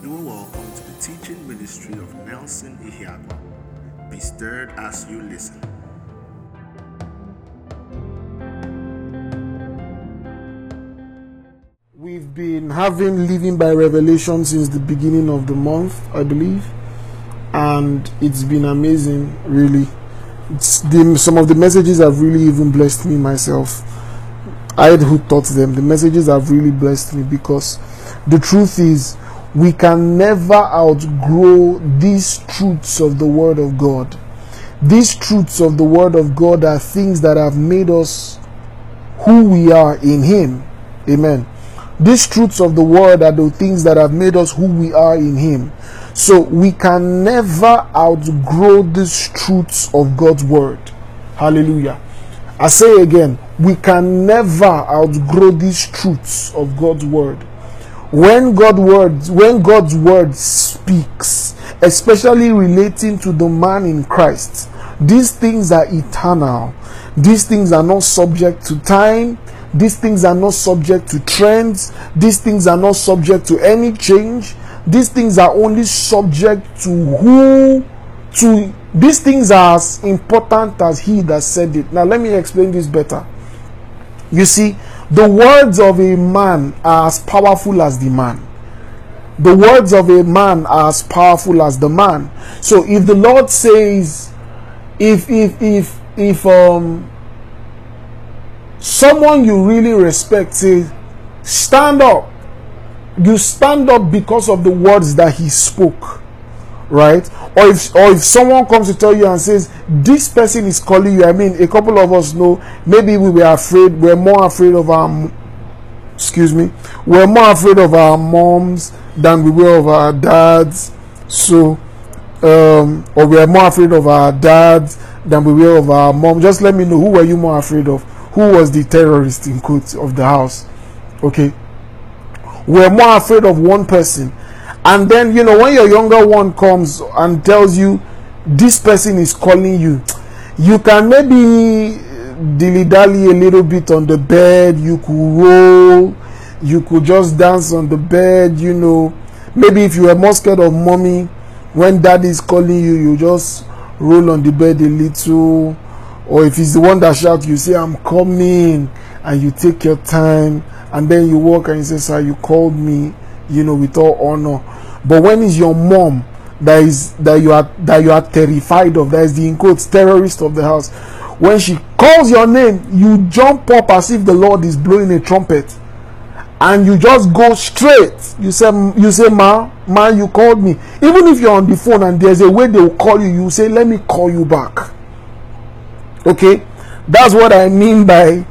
You are welcome to the teaching ministry of Nelson Ihiagwa. Be stirred as you listen. We've been having Living by Revelation since the beginning of the month, I believe, and it's been amazing, really. The, some of the messages have really even blessed me myself. I who taught them. The messages have really blessed me because the truth is, we can never outgrow these truths of the Word of God. These truths of the Word of God are things that have made us who we are in Him. Amen. These truths of the Word are the things that have made us who we are in Him. So we can never outgrow these truths of God's Word. Hallelujah. I say again, we can never outgrow these truths of God's Word when God words when God's word speaks, especially relating to the man in Christ, these things are eternal. These things are not subject to time. These things are not subject to trends. These things are not subject to any change. These things are only subject to who to these things are as important as he that said it. Now let me explain this better. You see, the words of a man are as powerful as the man. The words of a man are as powerful as the man. So if the Lord says, if if if if um someone you really respect says, stand up, you stand up because of the words that he spoke right? Or if or if someone comes to tell you and says this person is calling you i mean a couple of us know maybe we were afraid we're more afraid of our excuse me we're more afraid of our moms than we were of our dads. So um or we're more afraid of our dads than we were of our mom. Just let me know who were you more afraid of? Who was the terrorist in quotes of the house? Okay? We're more afraid of one person and then you know when your younger one comes and tells you this person is calling you you can maybe dilly dally a little bit on the bed. You could roll. You could just dance on the bed you know. Maybe if you were more scared of mommy when daddy is calling you you just roll on the bed a little. Or if he's the one that shouts you say i'm coming and you take your time and then you walk and you say sir you called me you know with all honor. But when is your mom that is that you are that you are terrified of that is the in quotes terrorist of the house when she calls your name you jump up as if the lord is blowing a trumpet. And you just go straight. You say you say ma ma you called me. Even if you're on the phone and there's a way they will call you you say let me call you back. Okay? That's what i mean by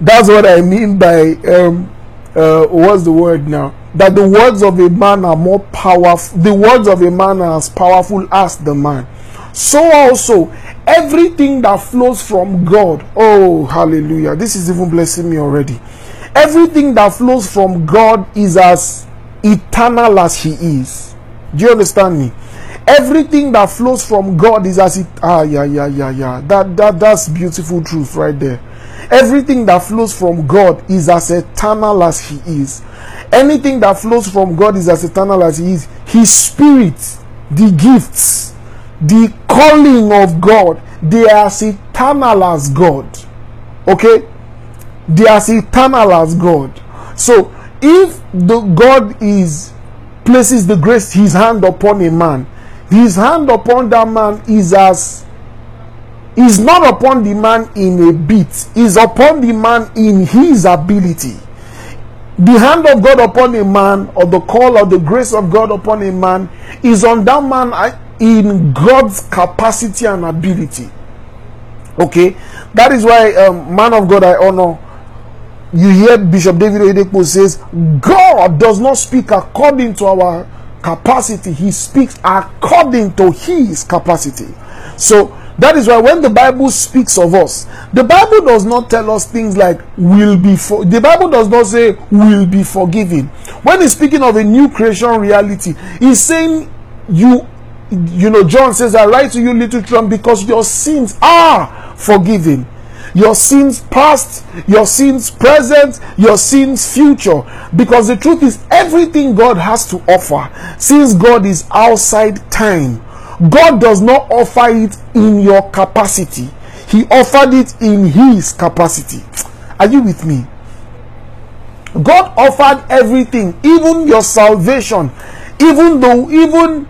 that's what i mean by um uh what's the word now that the words of a man are more powerful the words of a man are as powerful as the man. So also everything that flows from god oh hallelujah this is even blessing me already. Everything that flows from god is as eternal as he is. Do you understand me? Everything that flows from god is as it ah yeah yeah yeah yeah. That that that's beautiful truth right there everything that flows from god is as eternal as he is anything that flows from God is as eternal as He is. His Spirit, the gifts, the calling of God, they are as eternal as God. Okay? They are as eternal as God. So if the God is places the grace his hand upon a man, his hand upon that man is as is not upon the man in a bit, is upon the man in his ability the hand of God upon a man or the call or the grace of God upon a man is on that man in God's capacity and ability. Okay, that is why, um, man of God, I honor. You hear Bishop David Oyedepo says, God does not speak according to our capacity, He speaks according to His capacity. So, that is why when the Bible speaks of us, the Bible does not tell us things like will be for the Bible does not say will be forgiven. When he's speaking of a new creation reality, he's saying you you know, John says, I write to you, little children, because your sins are forgiven. your sins past, your sins present, your sins future. Because the truth is, everything God has to offer, since God is outside time, God does not offer it in your capacity, He offered it in His capacity. Are you with me? God offered everything, even your salvation, even though, even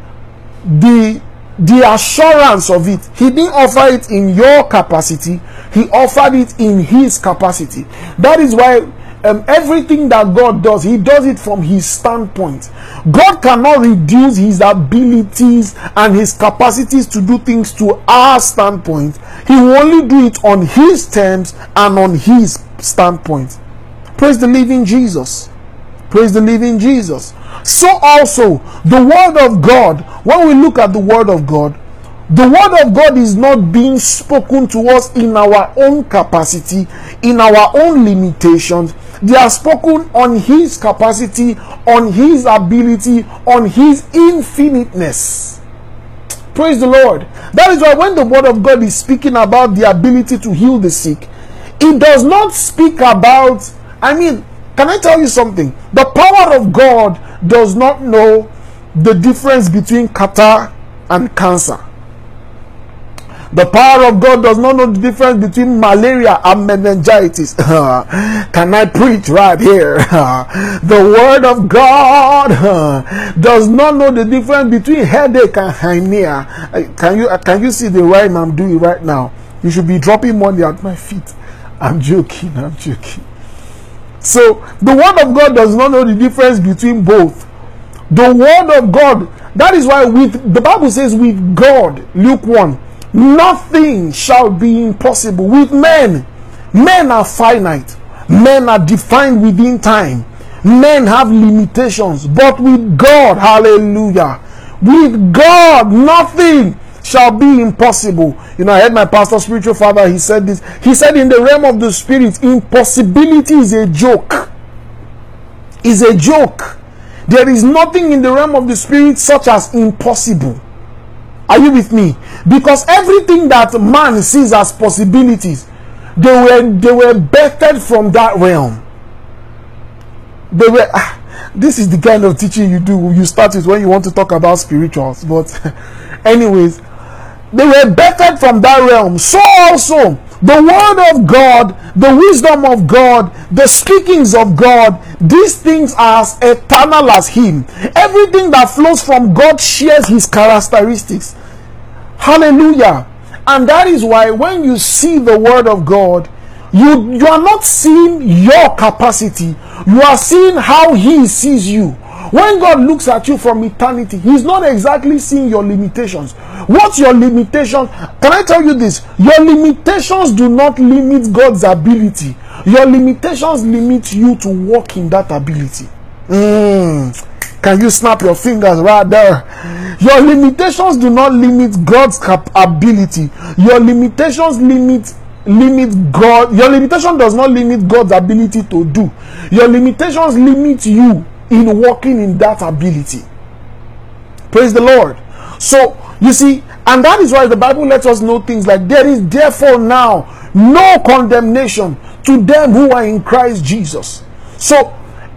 the the assurance of it. He didn't offer it in your capacity, He offered it in His capacity. That is why um, everything that God does, He does it from His standpoint. God cannot reduce His abilities and His capacities to do things to our standpoint. He will only do it on His terms and on His standpoint. Praise the living Jesus. Praise the living Jesus. So also, the Word of God, when we look at the Word of God, the Word of God is not being spoken to us in our own capacity, in our own limitations. They are spoken on His capacity, on His ability, on His infiniteness. Praise the Lord. That is why when the Word of God is speaking about the ability to heal the sick, it does not speak about, I mean, can I tell you something? The power of God does not know the difference between catarrh and cancer. The power of God does not know the difference between malaria and meningitis. Can I preach right here? the word of God does not know the difference between headache and hernia. Can you can you see the rhyme I'm doing right now? You should be dropping money at my feet. I'm joking. I'm joking. So the word of God does not know the difference between both. The word of God, that is why with the Bible says with God, Luke 1, nothing shall be impossible. With men, men are finite, men are defined within time, men have limitations, but with God, hallelujah, with God, nothing shall be impossible. You know, I heard my pastor, spiritual father, he said this. He said, in the realm of the spirit, impossibility is a joke. Is a joke. There is nothing in the realm of the spirit such as impossible. Are you with me? Because everything that man sees as possibilities, they were they were bettered from that realm. They were. Ah, this is the kind of teaching you do. You start with when you want to talk about spirituals, but anyways, they were bettered from that realm. So also the word of God, the wisdom of God, the speakings of God, these things are as eternal as Him. Everything that flows from God shares His characteristics. Hallelujah. And that is why when you see the word of God, you, you are not seeing your capacity, you are seeing how He sees you. When God looks at you from eternity, He's not exactly seeing your limitations. What's your limitation? Can I tell you this? Your limitations do not limit God's ability. Your limitations limit you to walk in that ability. Mm. Can you snap your fingers right there? Your limitations do not limit God's ability. Your limitations limit limit God. Your limitation does not limit God's ability to do. Your limitations limit you in walking in that ability. Praise the Lord. So, you see, and that is why the Bible lets us know things like there is therefore now no condemnation to them who are in Christ Jesus. So,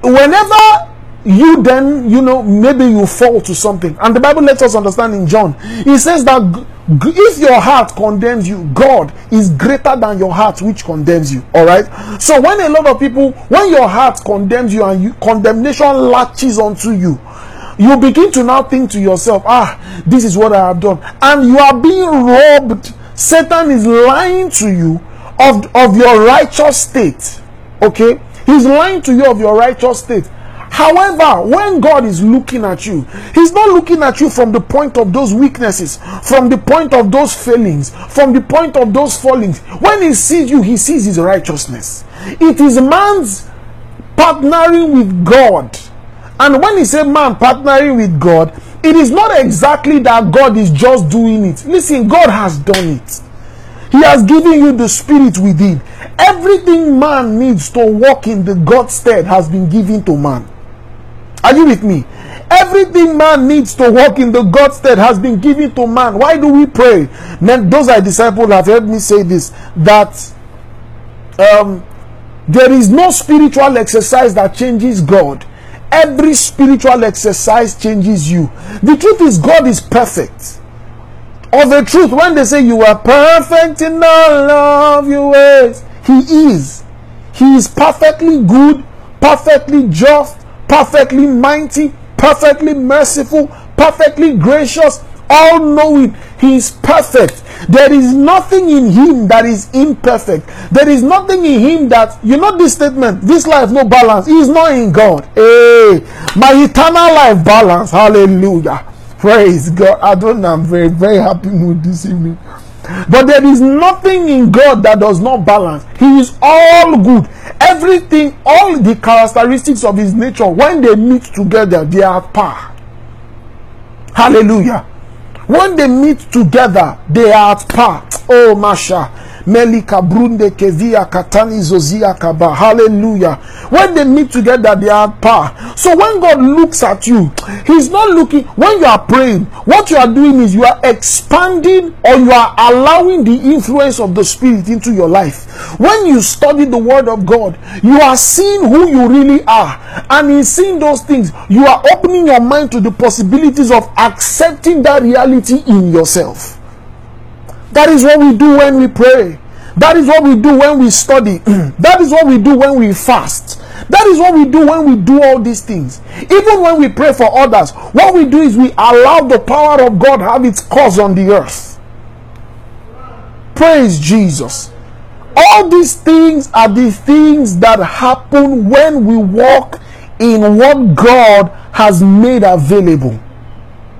whenever you then, you know, maybe you fall to something, and the Bible lets us understand in John, it says that if your heart condemns you, God is greater than your heart which condemns you. All right. So when a lot of people, when your heart condemns you and you, condemnation latches onto you, you begin to now think to yourself, ah, this is what I have done, and you are being robbed. Satan is lying to you of, of your righteous state. Okay, he's lying to you of your righteous state. However, when God is looking at you, He's not looking at you from the point of those weaknesses, from the point of those failings, from the point of those fallings. When He sees you, He sees His righteousness. It is man's partnering with God. And when He said man partnering with God, it is not exactly that God is just doing it. Listen, God has done it. He has given you the spirit within. Everything man needs to walk in the God stead has been given to man. Are you with me? Everything man needs to walk in the God stead has been given to man. Why do we pray? Men, those are disciples have heard me say this that um, there is no spiritual exercise that changes God. Every spiritual exercise changes you. The truth is, God is perfect. Of the truth, when they say you are perfect in all of your ways, He is. He is perfectly good, perfectly just, perfectly mighty, perfectly merciful, perfectly gracious, all knowing. He is perfect. There is nothing in him that is imperfect. There is nothing in him that, you know, this statement, this life no balance. He is not in God. Hey, my eternal life balance. Hallelujah. Praise God. I don't know. I'm very, very happy with this evening. But there is nothing in God that does not balance. He is all good. Everything, all the characteristics of his nature, when they meet together, they are par. Hallelujah. When they meet together, they are at par. Oh, Masha. Melika Brunde Kevia Katani Zozia Kaba. Hallelujah. When they meet together, they are power. So when God looks at you, He's not looking, when you are praying, what you are doing is you are expanding or you are allowing the influence of the Spirit into your life. When you study the Word of God, you are seeing who you really are. And in seeing those things, you are opening your mind to the possibilities of accepting that reality in yourself. That is what we do when we pray. That is what we do when we study. that is what we do when we fast. That is what we do when we do all these things. Even when we pray for others, what we do is we allow the power of God have its cause on the earth. Praise Jesus. All these things are the things that happen when we walk in what God has made available.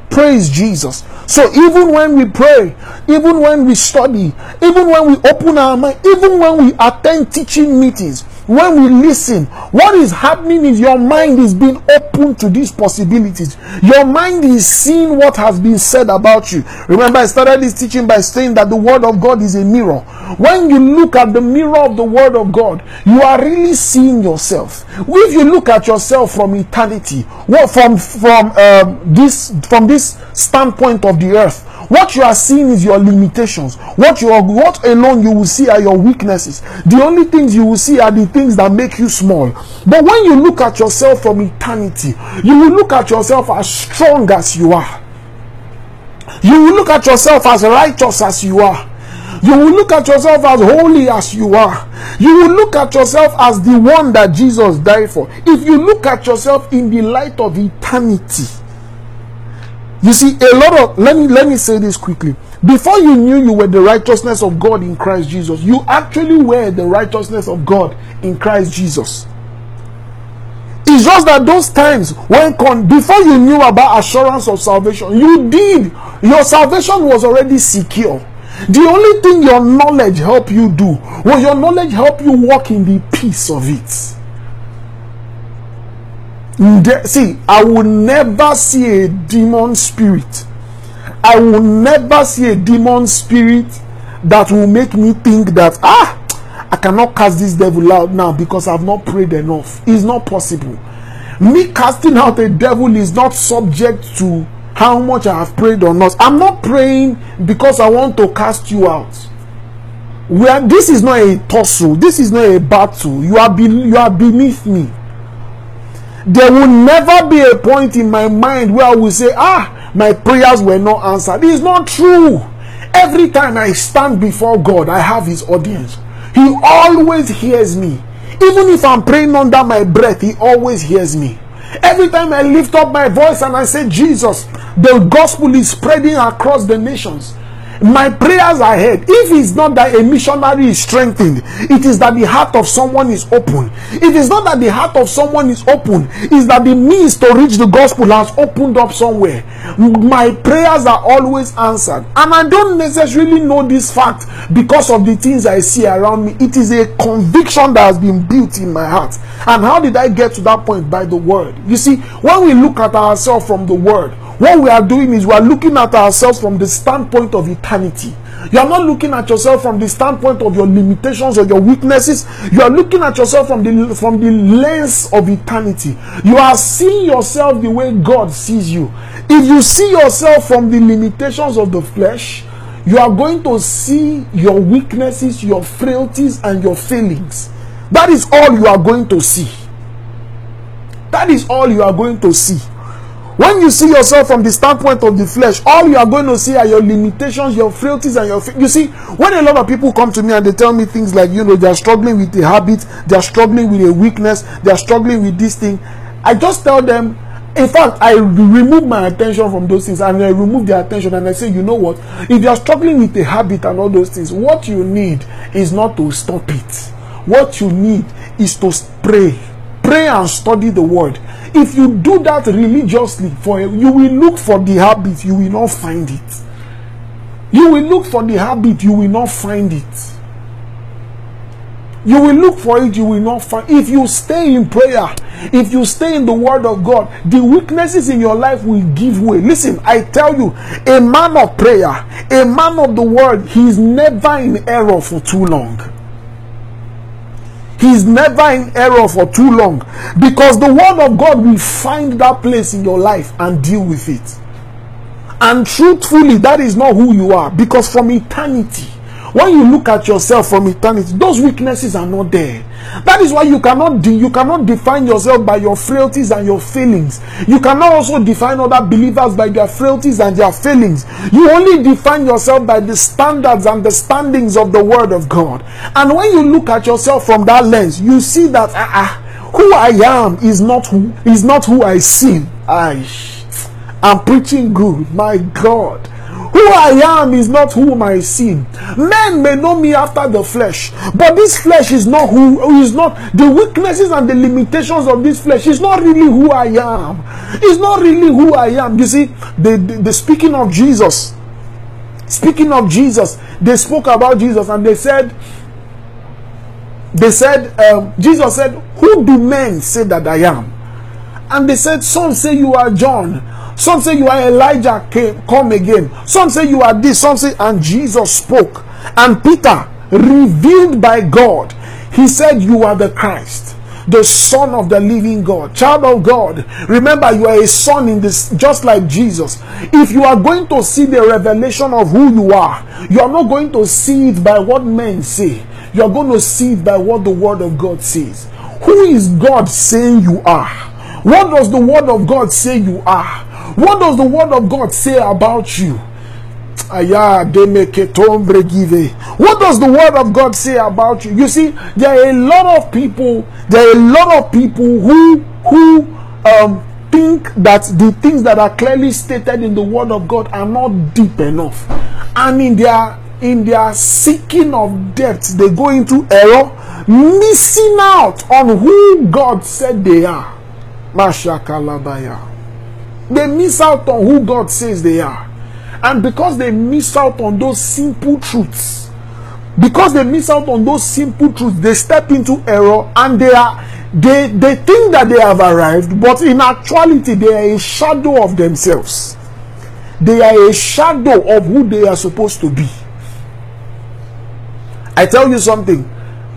Praise Jesus. So even when we pray, even when we study, even when we open our mind, even when we attend teaching meetings, when we listen, what is happening is your mind is being open to these possibilities. Your mind is seeing what has been said about you. Remember, I started this teaching by saying that the Word of God is a mirror. When you look at the mirror of the Word of God, you are really seeing yourself. If you look at yourself from eternity, what from from um, this from this standpoint of the earth, what you are seeing is your limitations. What you are, what alone you will see are your weaknesses. The only things you will see are the things that make you small. But when you look at yourself from eternity, you will look at yourself as strong as you are. You will look at yourself as righteous as you are. You will look at yourself as holy as you are. You will look at yourself as the one that Jesus died for. If you look at yourself in the light of eternity, you see, a lot of let me let me say this quickly. Before you knew you were the righteousness of God in Christ Jesus, you actually were the righteousness of God in Christ Jesus. It's just that those times when con- before you knew about assurance of salvation, you did. Your salvation was already secure. The only thing your knowledge help you do was your knowledge help you walk in the peace of it see, I will never see a demon spirit. I will never see a demon spirit that will make me think that ah, I cannot cast this devil out now because I've not prayed enough. It's not possible. Me casting out a devil is not subject to how much I have prayed or not. I'm not praying because I want to cast you out. This is not a tussle, this is not a battle. You are be, you are beneath me there will never be a point in my mind where I will say, ah, my prayers were not answered. It is not true. Every time I stand before God, I have His audience. He always hears me. Even if I'm praying under my breath, He always hears me. Every time I lift up my voice and I say, Jesus, the gospel is spreading across the nations my prayers are heard. If it's not that a missionary is strengthened, it is that the heart of someone is open. It is not that the heart of someone is open, it's that the means to reach the gospel has opened up somewhere. My prayers are always answered. And I don't necessarily know this fact because of the things I see around me. It is a conviction that has been built in my heart. And how did I get to that point? By the word. You see, when we look at ourselves from the word, what we are doing is we are looking at ourselves from the standpoint of eternity. You are not looking at yourself from the standpoint of your limitations or your weaknesses. You are looking at yourself from the from the lens of eternity. You are seeing yourself the way God sees you. If you see yourself from the limitations of the flesh, you are going to see your weaknesses, your frailties, and your failings. That is all you are going to see. That is all you are going to see. When you see yourself from the standpoint of the flesh, all you are going to see are your limitations, your frailties, and your. You see, when a lot of people come to me and they tell me things like, you know, they are struggling with a habit, they are struggling with a weakness, they are struggling with this thing, I just tell them, in fact, I remove my attention from those things and I remove their attention and I say, you know what? If you are struggling with a habit and all those things, what you need is not to stop it. What you need is to pray. Pray and study the word. If you do that religiously for you will look for the habit you will not find it. You will look for the habit you will not find it. You will look for it you will not find if you stay in prayer if you stay in the word of god the weaknesses in your life will give way. Listen i tell you a man of prayer a man of the word he is never in error for too long he is never in error for too long because the word of God will find that place in your life and deal with it. And truthfully, that is not who you are because from eternity, when you look at yourself from eternity, those weaknesses are not there. That is why you cannot de- you cannot define yourself by your frailties and your failings. You cannot also define other believers by their frailties and their failings. You only define yourself by the standards and the standings of the word of God. And when you look at yourself from that lens, you see that uh, uh, who I am is not who is not who I seem. I I'm preaching good, my God. Who I am is not whom I seem. Men may know me after the flesh, but this flesh is not who is not the weaknesses and the limitations of this flesh is not really who I am. It's not really who I am. You see, the, the, the speaking of Jesus, speaking of Jesus, they spoke about Jesus and they said, they said, um, Jesus said, Who do men say that I am? And they said, Some say you are John. Some say you are Elijah came, come again. Some say you are this. Some say, and Jesus spoke. And Peter, revealed by God, he said, You are the Christ, the Son of the living God, child of God. Remember, you are a son in this, just like Jesus. If you are going to see the revelation of who you are, you are not going to see it by what men say. You are going to see it by what the Word of God says. Who is God saying you are? What does the Word of God say you are? What does the word of God say about you? What does the word of God say about you? You see, there are a lot of people, there are a lot of people who who um think that the things that are clearly stated in the word of God are not deep enough. And in their in their seeking of depth, they go into error, missing out on who God said they are. Mashakalabaya. They miss out on who God says they are. And because they miss out on those simple truths, because they miss out on those simple truths, they step into error and they are they they think that they have arrived, but in actuality they are a shadow of themselves. They are a shadow of who they are supposed to be. I tell you something.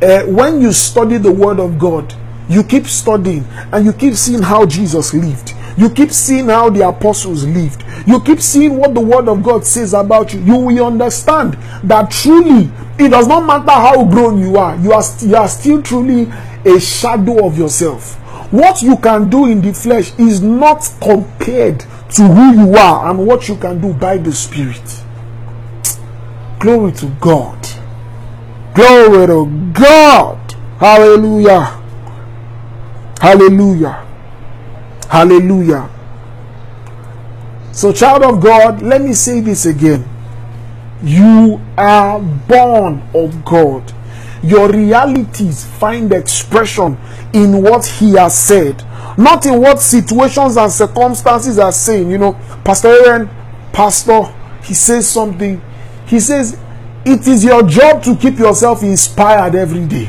Uh, when you study the Word of God, you keep studying and you keep seeing how Jesus lived you keep seeing how the apostles lived. You keep seeing what the word of God says about you. You will understand that truly it does not matter how grown you are, you are, you are still truly a shadow of yourself. What you can do in the flesh is not compared to who you are and what you can do by the Spirit. Glory to God. Glory to God. Hallelujah. Hallelujah. Hallelujah. So, child of God, let me say this again. You are born of God. Your realities find expression in what He has said, not in what situations and circumstances are saying. You know, Pastor Aaron, Pastor, he says something. He says, It is your job to keep yourself inspired every day.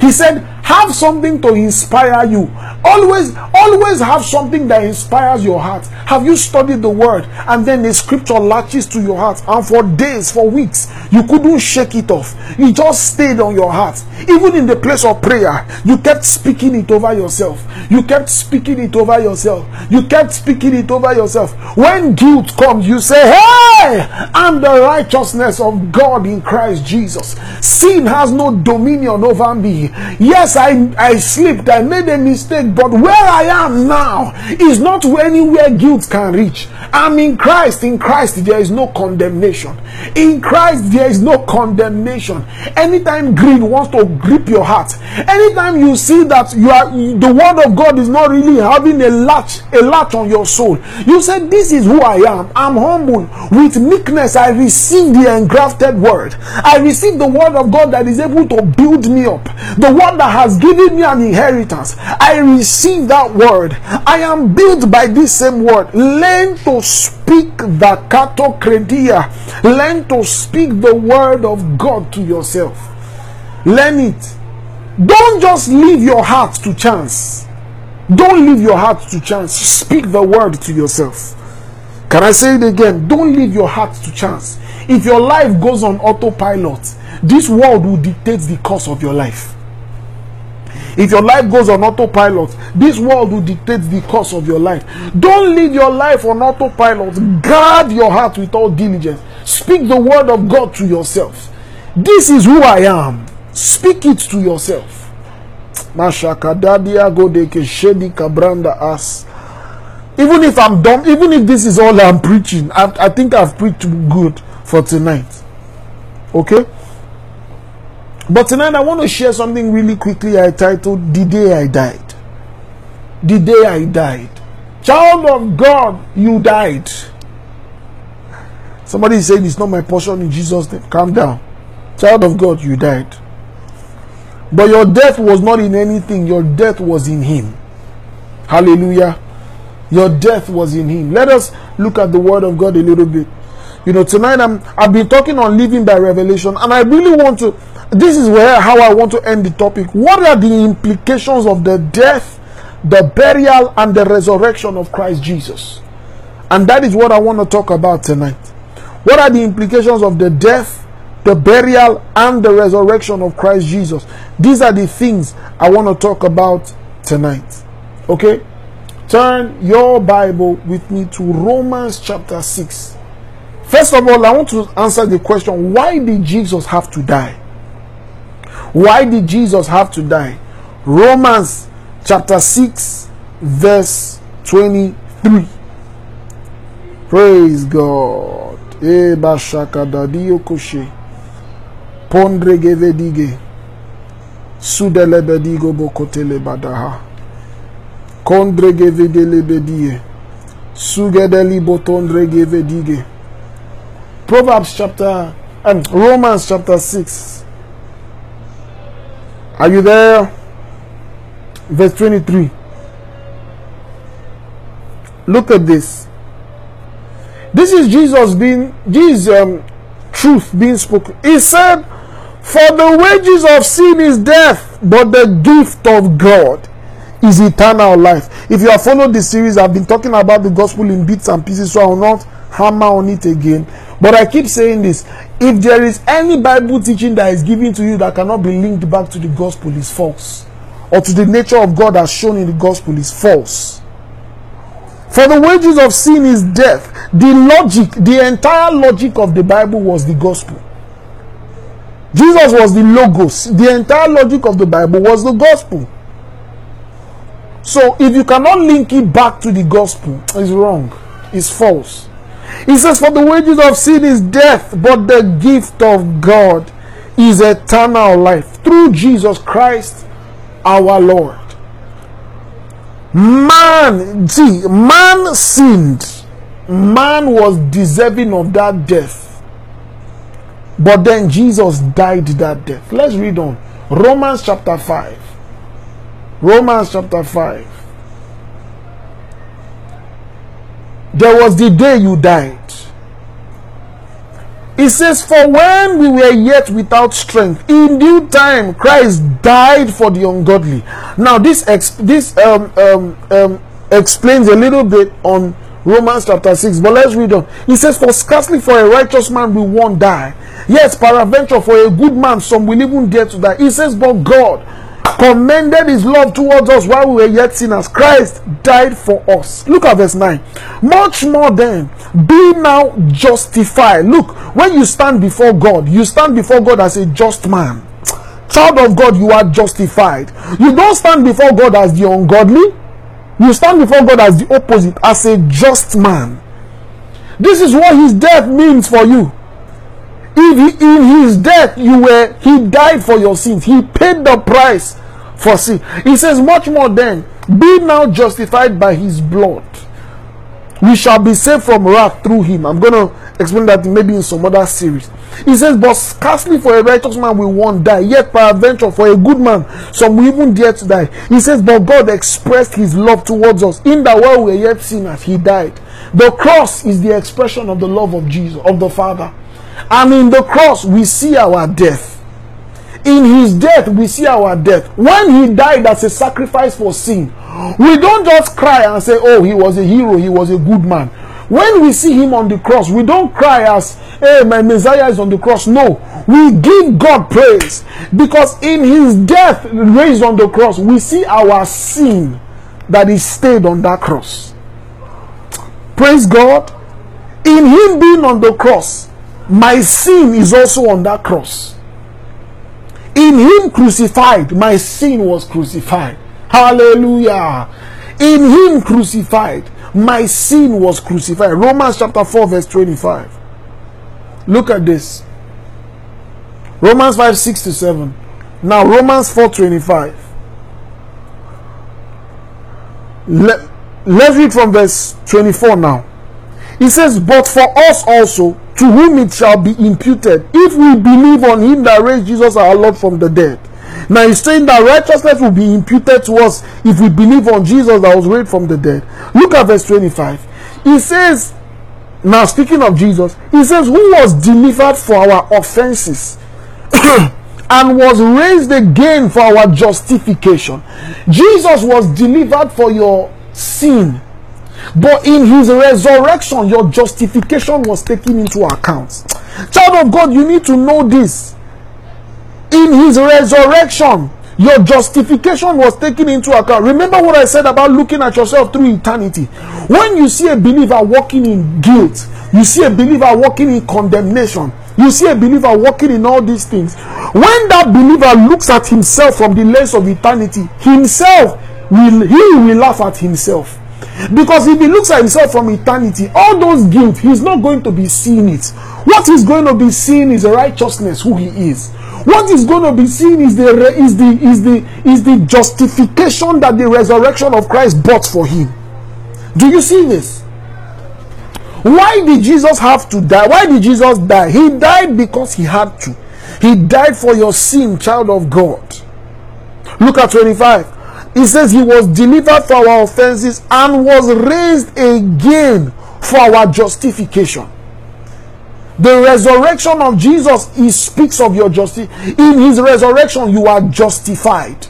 He said, have something to inspire you. Always, always have something that inspires your heart. Have you studied the word and then the scripture latches to your heart and for days, for weeks, you couldn't shake it off. It just stayed on your heart. Even in the place of prayer, you kept speaking it over yourself. You kept speaking it over yourself. You kept speaking it over yourself. When guilt comes, you say, Hey, I'm the righteousness of God in Christ Jesus. Sin has no dominion over me. Yes, I, I slipped, I made a mistake, but where I am now is not anywhere guilt can reach. I'm in Christ. In Christ, there is no condemnation. In Christ, there is no condemnation. Anytime greed wants to grip your heart, anytime you see that you are the word of God is not really having a latch, a latch on your soul, you say, This is who I am. I'm humble. With meekness, I receive the engrafted word. I receive the word of God that is able to build me up. The word that has given me an inheritance. I receive that word. I am built by this same word. Learn to speak the catocradia. Learn to speak the word of God to yourself. Learn it. Don't just leave your heart to chance. Don't leave your heart to chance. Speak the word to yourself. Can I say it again? Don't leave your heart to chance. If your life goes on autopilot, this world will dictate the course of your life. If your life goes on autopilot, this world will dictate the course of your life. Don't live your life on autopilot. Guard your heart with all diligence. Speak the word of God to yourself. This is who I am. Speak it to yourself. Even if I'm dumb, even if this is all I'm preaching, I, I think I've preached good for tonight. Okay? But tonight I want to share something really quickly I titled The Day I Died. The Day I Died. Child of God, you died. Somebody is saying it's not my portion in Jesus' name. Calm down. Child of God, you died. But your death was not in anything, your death was in Him. Hallelujah. Your death was in Him. Let us look at the Word of God a little bit. You know, tonight I'm I've been talking on living by revelation, and I really want to this is where how I want to end the topic. What are the implications of the death, the burial, and the resurrection of Christ Jesus? And that is what I want to talk about tonight. What are the implications of the death, the burial, and the resurrection of Christ Jesus? These are the things I want to talk about tonight. Okay? Turn your Bible with me to Romans chapter 6. First of all, I want to answer the question why did Jesus have to die? Why did Jesus have to die? Romans chapter 6, verse 23. Praise God. Eba shakadadio koshe. Pondre gevedige. Sudelebedigo bokotele badaha. Kondre gevedele. Sugedeli botondre gevedige. Proverbs chapter and um, Romans chapter 6 are you there? Verse 23. Look at this. This is Jesus being, Jesus um, truth being spoken. He said, For the wages of sin is death, but the gift of God is eternal life. If you have followed the series, I've been talking about the gospel in bits and pieces, so I will not hammer on it again. But I keep saying this if there is any Bible teaching that is given to you that cannot be linked back to the gospel, is false. Or to the nature of God as shown in the gospel, is false. For the wages of sin is death. The logic, the entire logic of the Bible was the gospel. Jesus was the logos. The entire logic of the Bible was the gospel. So if you cannot link it back to the gospel, it's wrong. It's false. He says, For the wages of sin is death, but the gift of God is eternal life through Jesus Christ our Lord. Man, see, man sinned. Man was deserving of that death. But then Jesus died that death. Let's read on. Romans chapter 5. Romans chapter 5. There was the day you died. It says, For when we were yet without strength, in due time Christ died for the ungodly. Now, this ex- this um, um, um, explains a little bit on Romans chapter 6, but let's read on. He says, For scarcely for a righteous man will one die. Yes, peradventure for a good man some will even dare to die. He says, But God commended his love towards us while we were yet sinners. Christ died for us. Look at verse 9. Much more then, be now justified. Look, when you stand before God, you stand before God as a just man. Child of God, you are justified. You don't stand before God as the ungodly. You stand before God as the opposite, as a just man. This is what his death means for you. If he, in his death you were, he died for your sins. He paid the price for sin. He says, much more then, be now justified by his blood. We shall be saved from wrath through him. I'm going to explain that maybe in some other series. He says, But scarcely for a righteous man will one die, yet peradventure for a good man some will even dare to die. He says, But God expressed his love towards us in that while we were yet sinners, he died. The cross is the expression of the love of Jesus, of the Father. And in the cross, we see our death. In his death, we see our death. When he died as a sacrifice for sin, we don't just cry and say, Oh, he was a hero, he was a good man. When we see him on the cross, we don't cry as, Hey, my Messiah is on the cross. No, we give God praise because in his death, raised on the cross, we see our sin that is stayed on that cross. Praise God. In him being on the cross, my sin is also on that cross. In him crucified, my sin was crucified. Hallelujah. In him crucified, my sin was crucified. Romans chapter 4, verse 25. Look at this. Romans 5, 6 to 7. Now, Romans 4 25. Let, let's read from verse 24 now. It says, But for us also, to whom it shall be imputed, if we believe on him that raised Jesus our Lord from the dead. Now he's saying that righteousness will be imputed to us if we believe on Jesus that was raised from the dead. Look at verse 25. He says, now speaking of Jesus, he says, Who was delivered for our offenses and was raised again for our justification. Jesus was delivered for your sin but in his resurrection, your justification was taken into account. Child of God, you need to know this. In his resurrection, your justification was taken into account. Remember what I said about looking at yourself through eternity. When you see a believer walking in guilt, you see a believer walking in condemnation, you see a believer walking in all these things. When that believer looks at himself from the lens of eternity, himself will he will laugh at himself. Because if he looks at himself from eternity, all those guilt, he's not going to be seeing it. What he's going to be seeing is the righteousness, who he is. What he's going to be seeing is the is the is the is the justification that the resurrection of Christ bought for him. Do you see this? Why did Jesus have to die? Why did Jesus die? He died because he had to. He died for your sin, child of God. Look at 25. He says he was delivered for our offenses and was raised again for our justification. The resurrection of Jesus, he speaks of your justice. In his resurrection, you are justified.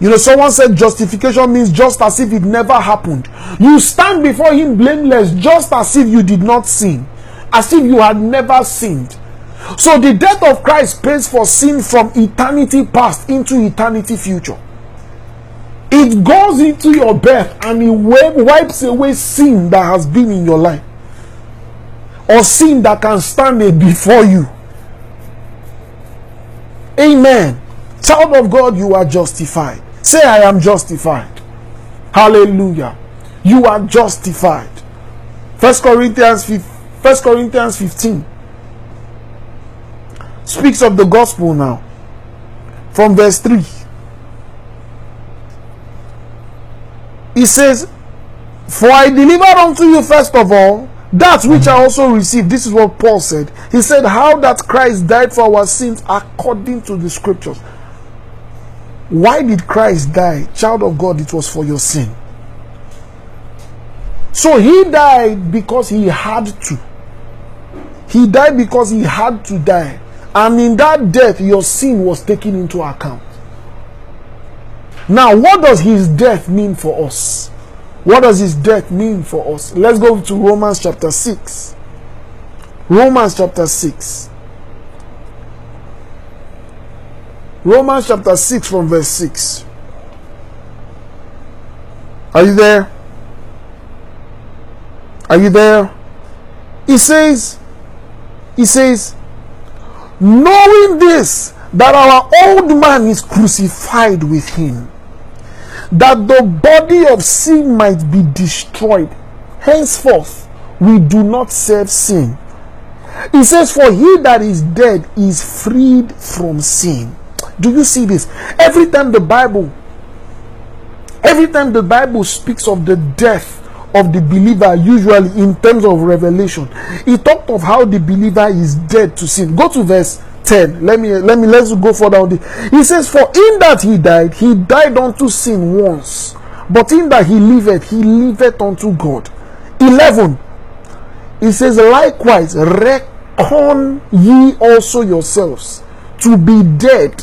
You know, someone said justification means just as if it never happened. You stand before him blameless, just as if you did not sin, as if you had never sinned. So the death of Christ pays for sin from eternity past into eternity future. It goes into your birth and it wipes away sin that has been in your life or sin that can stand before you. Amen. Child of God, you are justified. Say, I am justified. Hallelujah. You are justified. First Corinthians, First Corinthians 15 speaks of the gospel now. From verse 3. He says, For I delivered unto you first of all that which I also received. This is what Paul said. He said, How that Christ died for our sins according to the scriptures. Why did Christ die? Child of God, it was for your sin. So he died because he had to. He died because he had to die. And in that death, your sin was taken into account. Now, what does his death mean for us? What does his death mean for us? Let's go to Romans chapter 6. Romans chapter 6. Romans chapter 6 from verse 6. Are you there? Are you there? He says, He says, knowing this, that our old man is crucified with him, that the body of sin might be destroyed. Henceforth, we do not serve sin. He says, For he that is dead is freed from sin. Do you see this? Every time the Bible, every time the Bible speaks of the death of the believer, usually in terms of revelation, he talked of how the believer is dead to sin. Go to verse 10. Let me let me let's go further on this. He says, For in that he died, he died unto sin once, but in that he liveth, he liveth unto God. 11. He says, Likewise, reckon ye also yourselves to be dead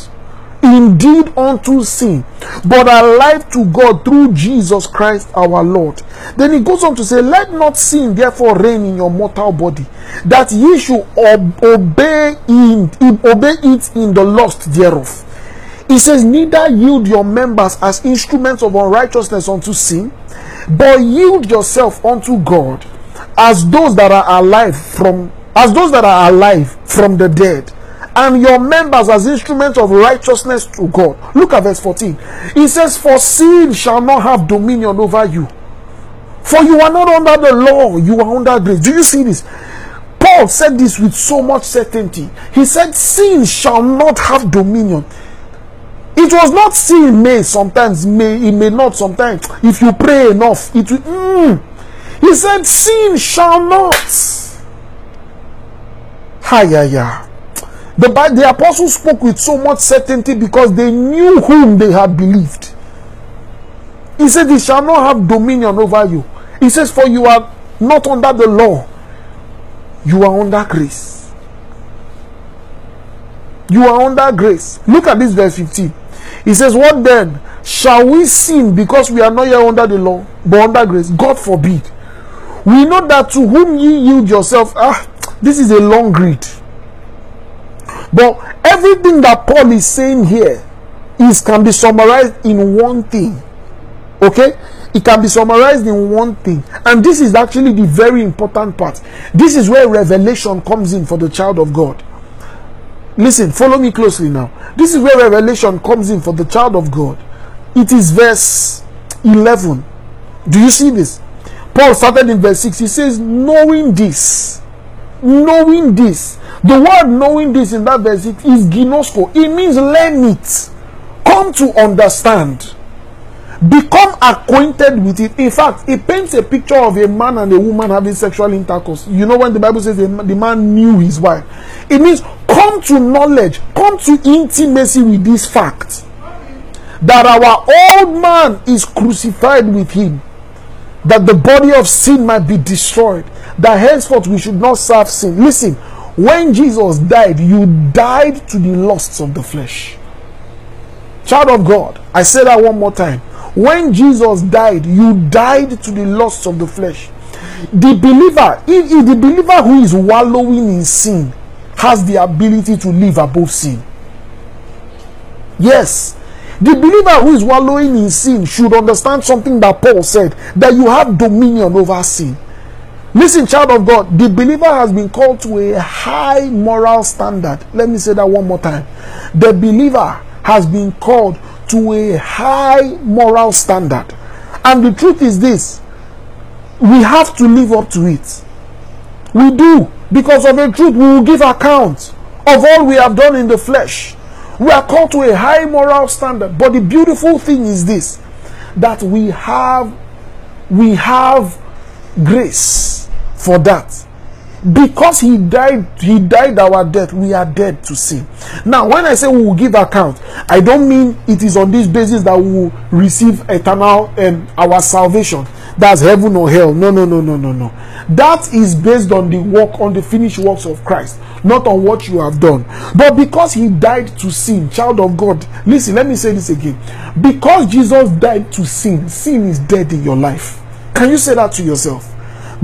indeed unto sin, but alive to God through Jesus Christ our Lord. Then he goes on to say, Let not sin therefore reign in your mortal body, that ye should ob- obey, in, obey it in the lust thereof. He says, Neither yield your members as instruments of unrighteousness unto sin, but yield yourself unto God as those that are alive from as those that are alive from the dead and your members as instruments of righteousness to God. Look at verse 14. He says, For sin shall not have dominion over you. For you are not under the law, you are under grace. Do you see this? Paul said this with so much certainty. He said, Sin shall not have dominion. It was not sin may sometimes, may it may not sometimes. If you pray enough, it will. Mm. He said, Sin shall not. Hi, yeah, yeah. The, the apostles spoke with so much certainty because they knew whom they had believed. He said, He shall not have dominion over you. He says, For you are not under the law, you are under grace. You are under grace. Look at this verse 15. He says, What then? Shall we sin because we are not yet under the law, but under grace? God forbid. We know that to whom ye yield yourself, ah, this is a long read. But everything that Paul is saying here is can be summarized in one thing. Okay? It can be summarized in one thing. And this is actually the very important part. This is where revelation comes in for the child of God. Listen, follow me closely now. This is where revelation comes in for the child of God. It is verse 11. Do you see this? Paul started in verse 6. He says, Knowing this, knowing this, the word knowing this in that verse it is ginosko. It means learn it. Come to understand. Become acquainted with it. In fact, it paints a picture of a man and a woman having sexual intercourse. You know when the Bible says the man knew his wife. It means come to knowledge, come to intimacy with this fact that our old man is crucified with him, that the body of sin might be destroyed, that henceforth we should not serve sin. Listen, when Jesus died, you died to the lusts of the flesh. Child of God, I say that one more time. When Jesus died, you died to the lusts of the flesh. The believer, if, if the believer who is wallowing in sin has the ability to live above sin. Yes, the believer who is wallowing in sin should understand something that Paul said that you have dominion over sin. Listen, child of God, the believer has been called to a high moral standard. Let me say that one more time. The believer has been called to a high moral standard. And the truth is this we have to live up to it. We do. Because of the truth, we will give account of all we have done in the flesh. We are called to a high moral standard. But the beautiful thing is this that we have we have grace for that because he died he died our death we are dead to sin now when i say we will give account i don't mean it is on this basis that we will receive eternal and um, our salvation that's heaven or hell. No, no, no, no, no, no. That is based on the work, on the finished works of Christ, not on what you have done. But because he died to sin, child of God, listen, let me say this again. Because Jesus died to sin, sin is dead in your life. Can you say that to yourself?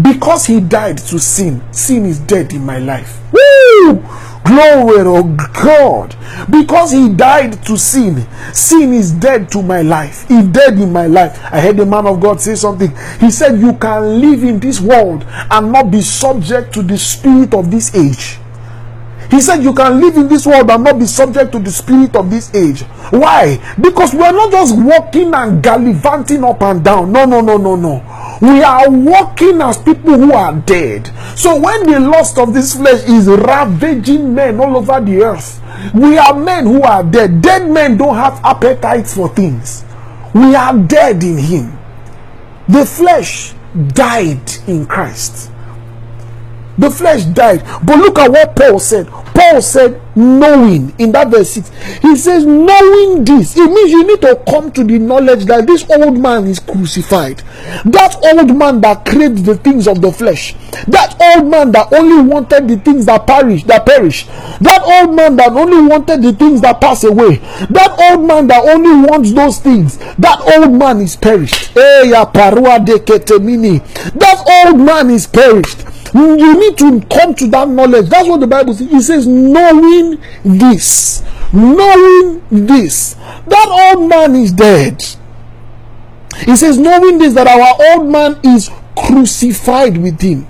Because he died to sin, sin is dead in my life. Woo! Glory to God. Because he died to sin, sin is dead to my life. He dead in my life. I heard the man of God say something. He said, You can live in this world and not be subject to the spirit of this age. He said, You can live in this world and not be subject to the spirit of this age. Why? Because we are not just walking and gallivanting up and down. No, no, no, no, no. We are walking as people who are dead. So when the lust of this flesh is ravaging men all over the earth, we are men who are dead. Dead men don't have appetites for things. We are dead in Him. The flesh died in Christ. The flesh died. But look at what Paul said. Paul said, knowing in that verse 6. He says, knowing this. It means you need to come to the knowledge that this old man is crucified. That old man that craved the things of the flesh. That old man that only wanted the things that perish, that perish. That old man that only wanted the things that pass away. That old man that only wants those things. That old man is perished. That old man is perished. You need to come to that knowledge. That's what the Bible says. It says, knowing this. Knowing this. That old man is dead. He says, knowing this, that our old man is crucified with him.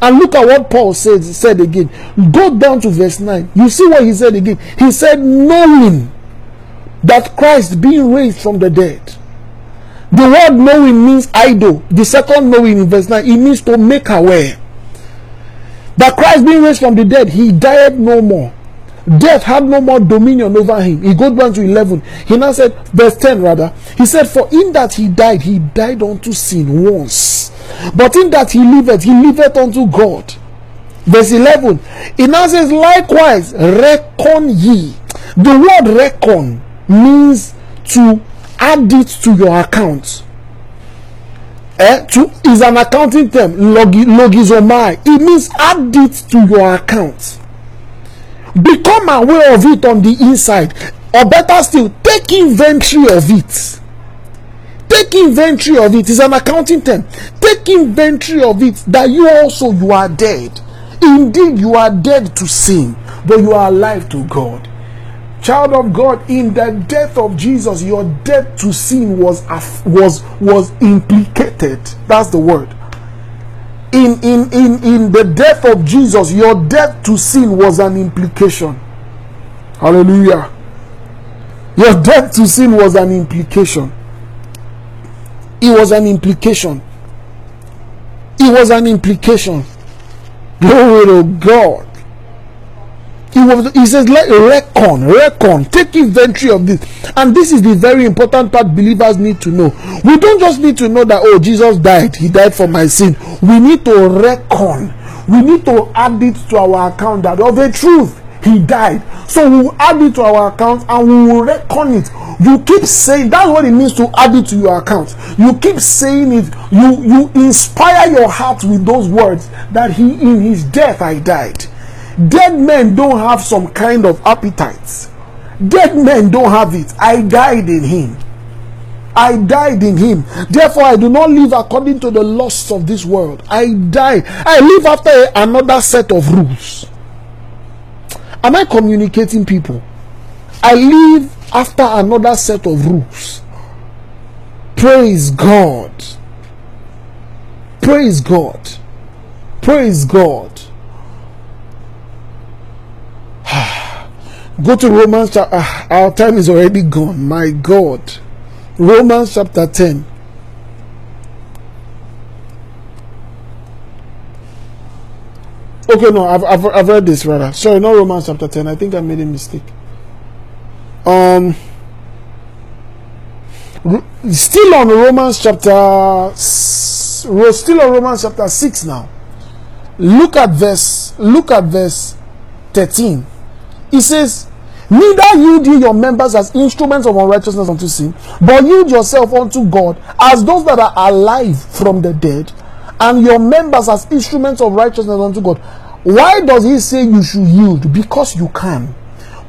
And look at what Paul said, said again. Go down to verse 9. You see what he said again. He said, knowing that Christ being raised from the dead. The word knowing means idol. The second knowing in verse 9, it means to make aware. That Christ being raised from the dead, he died no more. Death had no more dominion over him. He goes down to 11. He now said, verse 10 rather, he said, For in that he died, he died unto sin once. But in that he liveth, he liveth unto God. Verse 11, he now says, Likewise, reckon ye. The word reckon means to add it to your account eh, to, is an accounting term, logi, logizomai. It means add it to your account. Become aware of it on the inside. Or better still, take inventory of it. Take inventory of it is an accounting term. Take inventory of it that you also you are dead. Indeed, you are dead to sin, but you are alive to God. Child of God, in the death of Jesus, your death to sin was was was implicated. That's the word. In in in in the death of Jesus, your death to sin was an implication. Hallelujah. Your death to sin was an implication. It was an implication. It was an implication. Glory to God. He, was, he says, let reckon, reckon, take inventory of this. And this is the very important part believers need to know. We don't just need to know that, oh, Jesus died, he died for my sin. We need to reckon. We need to add it to our account that of a truth, he died. So we will add it to our account and we will reckon it. You keep saying that's what it means to add it to your account. You keep saying it. You you inspire your heart with those words that he in his death I died. Dead men don't have some kind of appetites. Dead men don't have it. I died in him. I died in him. Therefore, I do not live according to the lusts of this world. I die. I live after another set of rules. Am I communicating people? I live after another set of rules. Praise God. Praise God. Praise God. Go to Romans. Uh, our time is already gone. My God. Romans chapter 10. Okay, no, I've, I've, I've read this rather. Sorry, not Romans chapter 10. I think I made a mistake. Um, still on Romans chapter, still on Romans chapter 6 now. Look at verse, look at verse 13. He says, Neither yield ye your members as instruments of unrighteousness unto sin, but yield yourself unto God as those that are alive from the dead, and your members as instruments of righteousness unto God. Why does he say you should yield? Because you can.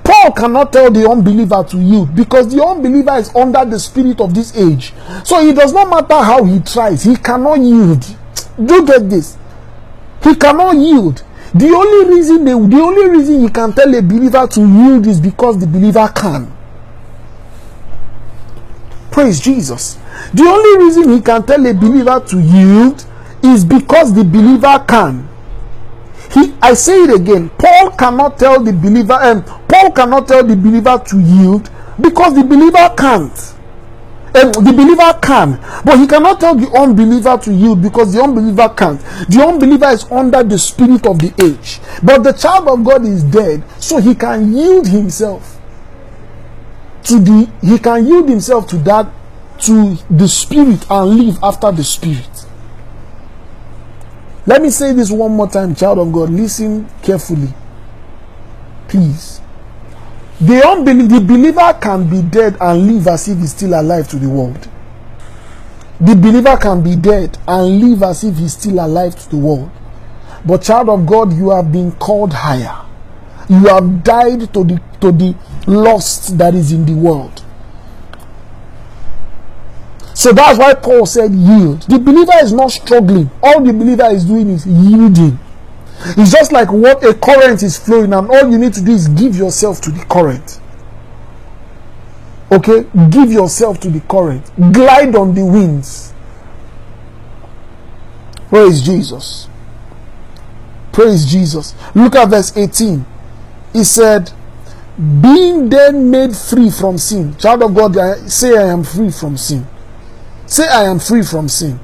Paul cannot tell the unbeliever to yield because the unbeliever is under the spirit of this age. So it does not matter how he tries, he cannot yield. Do get this? He cannot yield. The only reason they, the only reason he can tell a believer to yield is because the believer can. Praise Jesus. The only reason he can tell a believer to yield is because the believer can. He, I say it again. Paul cannot tell the believer, and um, Paul cannot tell the believer to yield because the believer can't. Um, the believer can, but he cannot tell the unbeliever to yield because the unbeliever can't. The unbeliever is under the spirit of the age, but the child of God is dead, so he can yield himself to the he can yield himself to that to the spirit and live after the spirit. Let me say this one more time, child of God. Listen carefully. Please. The unbeliever, the believer can be dead and live as if he's still alive to the world. The believer can be dead and live as if he's still alive to the world. But child of God, you have been called higher. You have died to the to the lust that is in the world. So that's why Paul said, yield. The believer is not struggling. All the believer is doing is yielding. It's just like what a current is flowing, and all you need to do is give yourself to the current. Okay? Give yourself to the current. Glide on the winds. Praise Jesus. Praise Jesus. Look at verse 18. He said, Being then made free from sin. Child of God, say I am free from sin. Say, I am free from sin.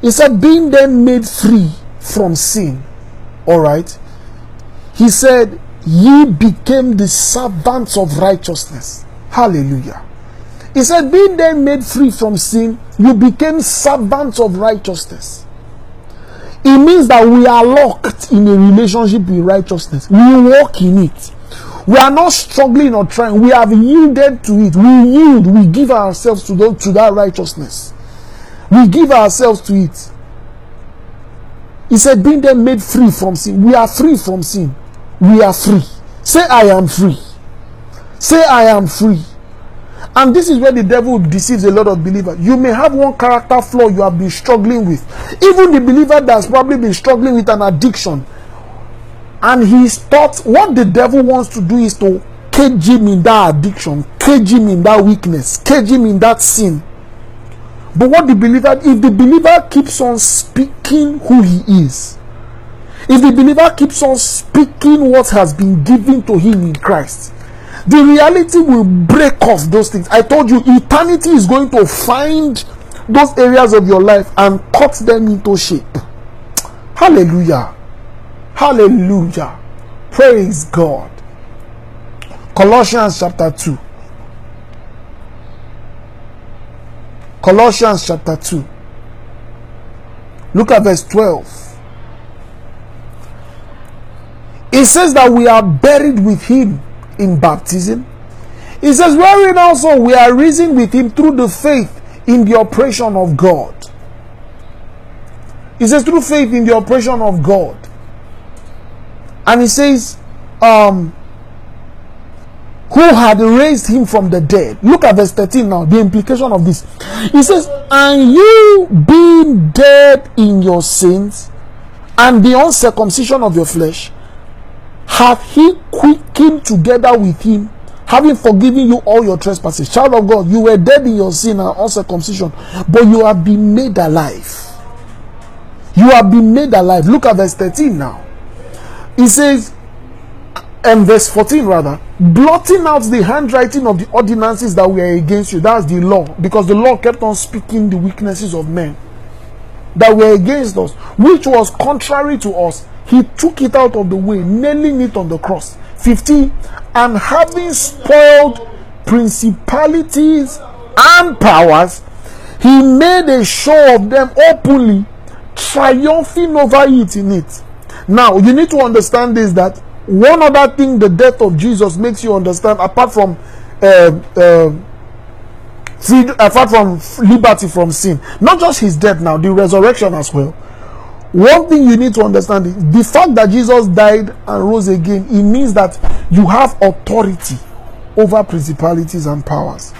He said, being then made free from sin. All right. He said, Ye became the servants of righteousness. Hallelujah. He said, being then made free from sin, you became servants of righteousness. It means that we are locked in a relationship with righteousness. We walk in it. We are not struggling or trying. We have yielded to it. We yield. We give ourselves to, the, to that righteousness. We give ourselves to it. He said, being then made free from sin. We are free from sin. We are free. Say, I am free. Say, I am free. And this is where the devil deceives a lot of believers. You may have one character flaw you have been struggling with. Even the believer that's probably been struggling with an addiction and he's thought what the devil wants to do is to cage him in that addiction, cage him in that weakness, cage him in that sin. But what the believer, if the believer keeps on speaking who he is, if the believer keeps on speaking what has been given to him in Christ, the reality will break off those things. I told you, eternity is going to find those areas of your life and cut them into shape. Hallelujah. Hallelujah. Praise God. Colossians chapter 2. Colossians chapter 2. Look at verse 12. It says that we are buried with him in baptism. It says, wherein also we are risen with him through the faith in the operation of God. It says, through faith in the operation of God. And he says, um, who had raised him from the dead. Look at verse 13 now, the implication of this. He says, And you being dead in your sins and the uncircumcision of your flesh, have he quickened together with him, having forgiven you all your trespasses. Child of God, you were dead in your sin and uncircumcision, but you have been made alive. You have been made alive. Look at verse 13 now. He says, and verse 14 rather, blotting out the handwriting of the ordinances that were against you. That's the law, because the law kept on speaking the weaknesses of men that were against us, which was contrary to us. He took it out of the way, nailing it on the cross. 15, and having spoiled principalities and powers, he made a show of them openly, triumphing over it in it. Now, you need to understand this that one other thing the death of Jesus makes you understand, apart from uh, uh, freedom, apart from liberty from sin, not just his death now, the resurrection as well. One thing you need to understand is the fact that Jesus died and rose again, it means that you have authority over principalities and powers.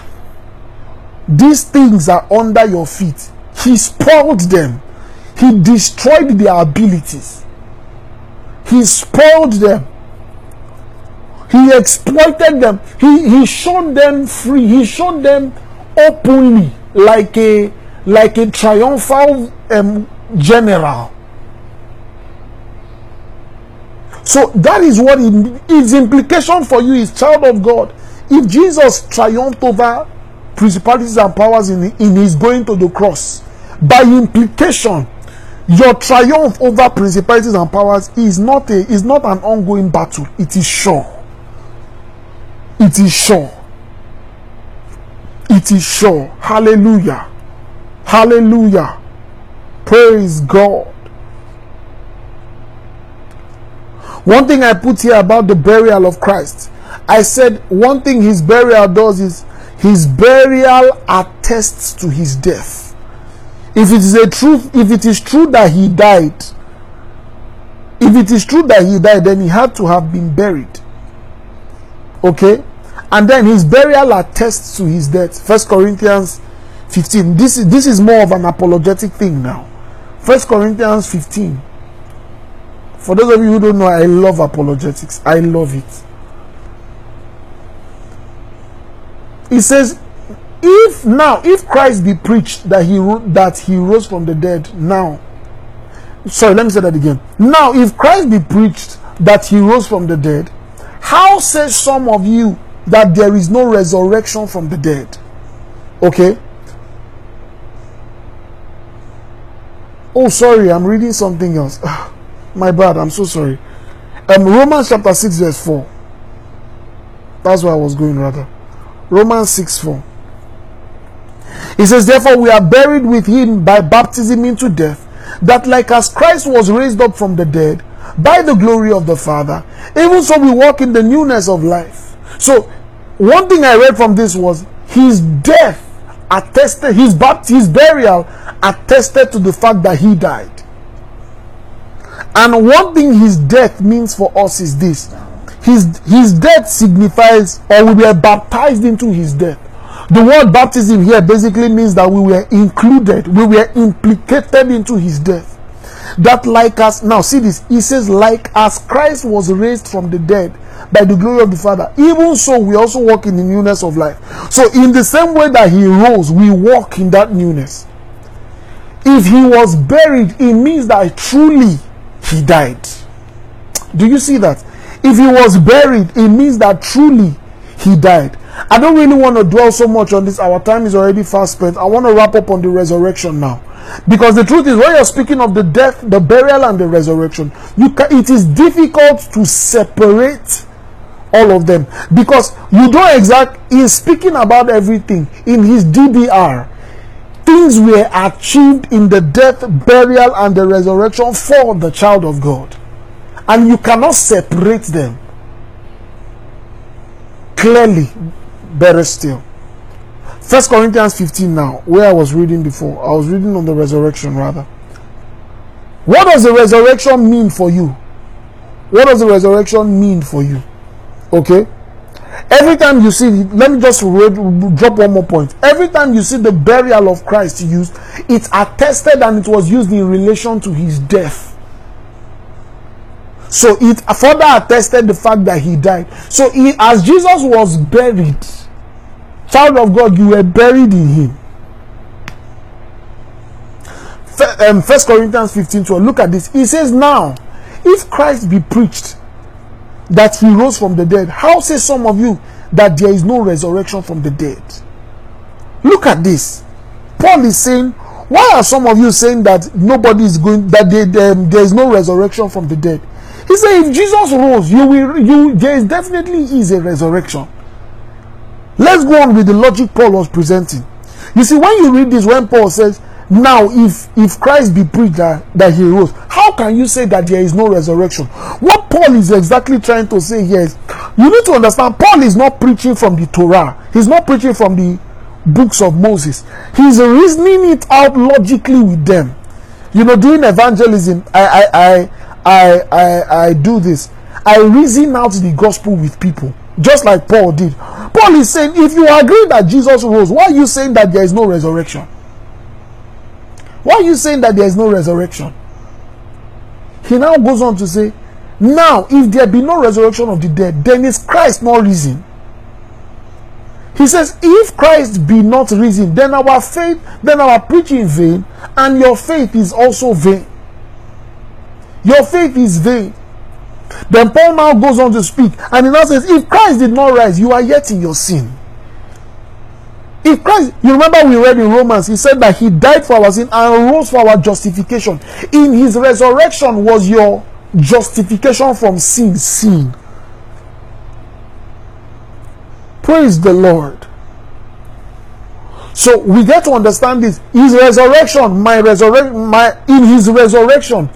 These things are under your feet. He spoiled them, He destroyed their abilities, He spoiled them. He exploited them. He, he showed them free. He showed them openly like a like a triumphal um, general. So that is what its implication for you is child of God. If Jesus triumphed over principalities and powers in, in his going to the cross, by implication, your triumph over principalities and powers is not a is not an ongoing battle. It is sure. It is sure. It is sure. Hallelujah. Hallelujah. Praise God. One thing I put here about the burial of Christ, I said one thing his burial does is his burial attests to his death. If it is a truth, if it is true that he died, if it is true that he died, then he had to have been buried. Okay? And then his burial attests to his death. First Corinthians 15. This is this is more of an apologetic thing now. First Corinthians 15 for those of you who don't know, I love apologetics. I love it. He says, if now, if Christ be preached that he that he rose from the dead, now, sorry, let me say that again. Now, if Christ be preached that he rose from the dead, how says some of you that there is no resurrection from the dead? Okay. Oh, sorry, I'm reading something else. My bad, I'm so sorry. Um, Romans chapter 6, verse 4. That's where I was going, rather. Romans 6 4. He says, Therefore, we are buried with him by baptism into death, that like as Christ was raised up from the dead by the glory of the Father, even so we walk in the newness of life. So, one thing I read from this was his death attested, his, baptism, his burial attested to the fact that he died. And one thing his death means for us is this his, his death signifies, or we were baptized into his death. The word baptism here basically means that we were included, we were implicated into his death. That, like us, now see this, he says, like as Christ was raised from the dead by the glory of the Father, even so we also walk in the newness of life. So, in the same way that he rose, we walk in that newness. If he was buried, it means that truly he died. Do you see that? If he was buried, it means that truly he died. I don't really want to dwell so much on this. Our time is already fast spent. I want to wrap up on the resurrection now. Because the truth is, when you're speaking of the death, the burial, and the resurrection, you can, it is difficult to separate all of them because you don't exact in speaking about everything in his DBR things were achieved in the death, burial, and the resurrection for the child of God. And you cannot separate them. Clearly, better still. First Corinthians 15 now, where I was reading before. I was reading on the resurrection rather. What does the resurrection mean for you? What does the resurrection mean for you? Okay? Every time you see, let me just drop one more point. Every time you see the burial of Christ used, it's attested and it was used in relation to his death. So it further attested the fact that he died. So he, as Jesus was buried, child of God, you were buried in him. Um, Corinthians 15 12. Look at this. He says, Now, if Christ be preached that he rose from the dead. How say some of you that there is no resurrection from the dead? Look at this. Paul is saying, why are some of you saying that nobody is going that they, they, there is no resurrection from the dead? He said, if Jesus rose, you will you there is definitely is a resurrection. Let's go on with the logic Paul was presenting. You see, when you read this, when Paul says, Now if if Christ be preached that, that he rose, how can you say that there is no resurrection? What Paul is exactly trying to say here is you need to understand Paul is not preaching from the Torah, he's not preaching from the books of Moses, he's reasoning it out logically with them. You know, doing evangelism, I I I I I, I do this. I reason out the gospel with people, just like Paul did. Paul is saying, if you agree that Jesus rose, why are you saying that there is no resurrection? Why are you saying that there is no resurrection? He now goes on to say, Now, if there be no resurrection of the dead, then is Christ not risen? He says, If Christ be not risen, then our faith, then our preaching vain, and your faith is also vain. Your faith is vain. Then Paul now goes on to speak, and he now says, If Christ did not rise, you are yet in your sin. If Christ, you remember we read in Romans, he said that he died for our sin and rose for our justification. In his resurrection was your justification from sin sin. Praise the Lord. So we get to understand this. His resurrection, my resurrection, my in his resurrection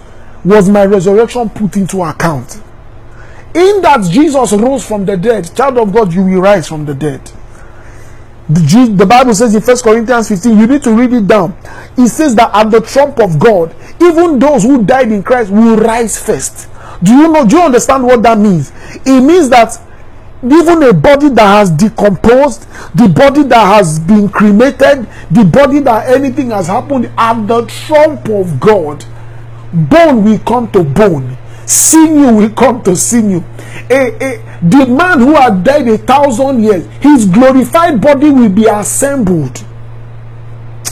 was my resurrection put into account. In that Jesus rose from the dead, child of God, you will rise from the dead. The, the Bible says in 1 Corinthians 15, you need to read it down. It says that at the trump of God, even those who died in Christ will rise first. Do you know? Do you understand what that means? It means that even a body that has decomposed, the body that has been cremated, the body that anything has happened at the trump of God, bone will come to bone, sinew will come to sinew. A, a, the man who had died a thousand years, his glorified body will be assembled.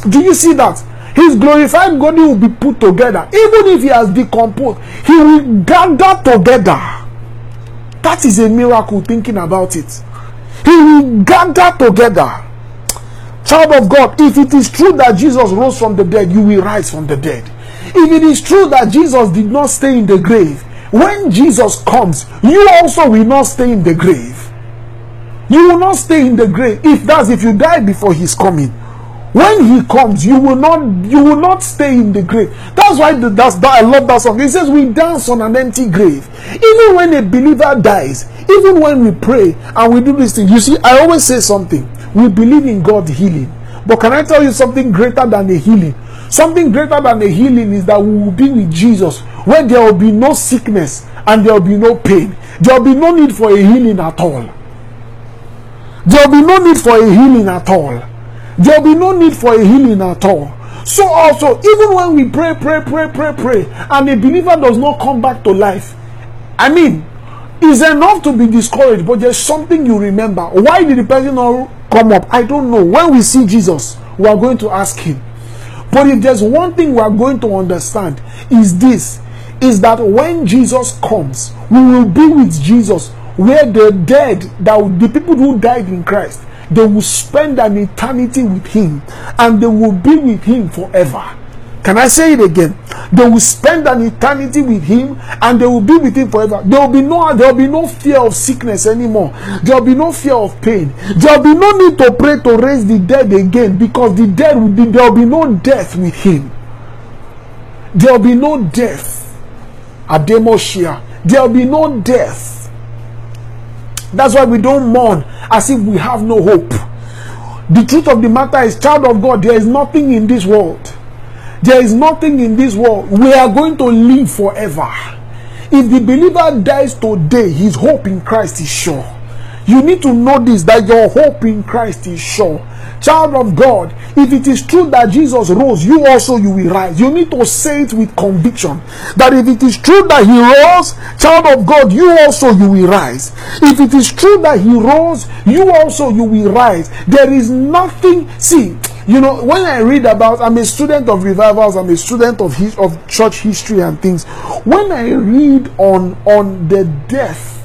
Do you see that? His glorified body will be put together. Even if he has decomposed, he will gather together. That is a miracle thinking about it. He will gather together. Child of God, if it is true that Jesus rose from the dead, you will rise from the dead. If it is true that Jesus did not stay in the grave, when Jesus comes, you also will not stay in the grave. You will not stay in the grave. If that's if you die before his coming. When he comes, you will not you will not stay in the grave. That's why the, that's that I love that song. It says we dance on an empty grave. Even when a believer dies, even when we pray and we do this thing, you see, I always say something. We believe in God healing. But can I tell you something greater than the healing? Something greater than the healing is that we will be with Jesus when there will be no sickness and there will be no pain. There will be no need for a healing at all. There will be no need for a healing at all. There will be no need for a healing at all. So also, even when we pray, pray, pray, pray, pray, and a believer does not come back to life, I mean, it's enough to be discouraged, but there's something you remember. Why did the person not come up? I don't know. When we see Jesus, we are going to ask him. But if there's one thing we are going to understand, is this is that when Jesus comes, we will be with Jesus where the dead, that the people who died in Christ, they will spend an eternity with him and they will be with him forever. Can I say it again? They will spend an eternity with him and they will be with him forever. There will be no there will be no fear of sickness anymore. There will be no fear of pain. There will be no need to pray to raise the dead again because the dead will be there will be no death with him. There will be no death. Ademoshia. There will be no death. That's why we don't mourn as if we have no hope. The truth of the matter is, child of God, there is nothing in this world there is nothing in this world. We are going to live forever. If the believer dies today, his hope in Christ is sure. You need to know this that your hope in Christ is sure. Child of God, if it is true that Jesus rose, you also you will rise. You need to say it with conviction that if it is true that he rose, child of God, you also you will rise. If it is true that he rose, you also you will rise. There is nothing, see, you know, when I read about, I'm a student of revivals, I'm a student of his, of church history and things. When I read on on the death,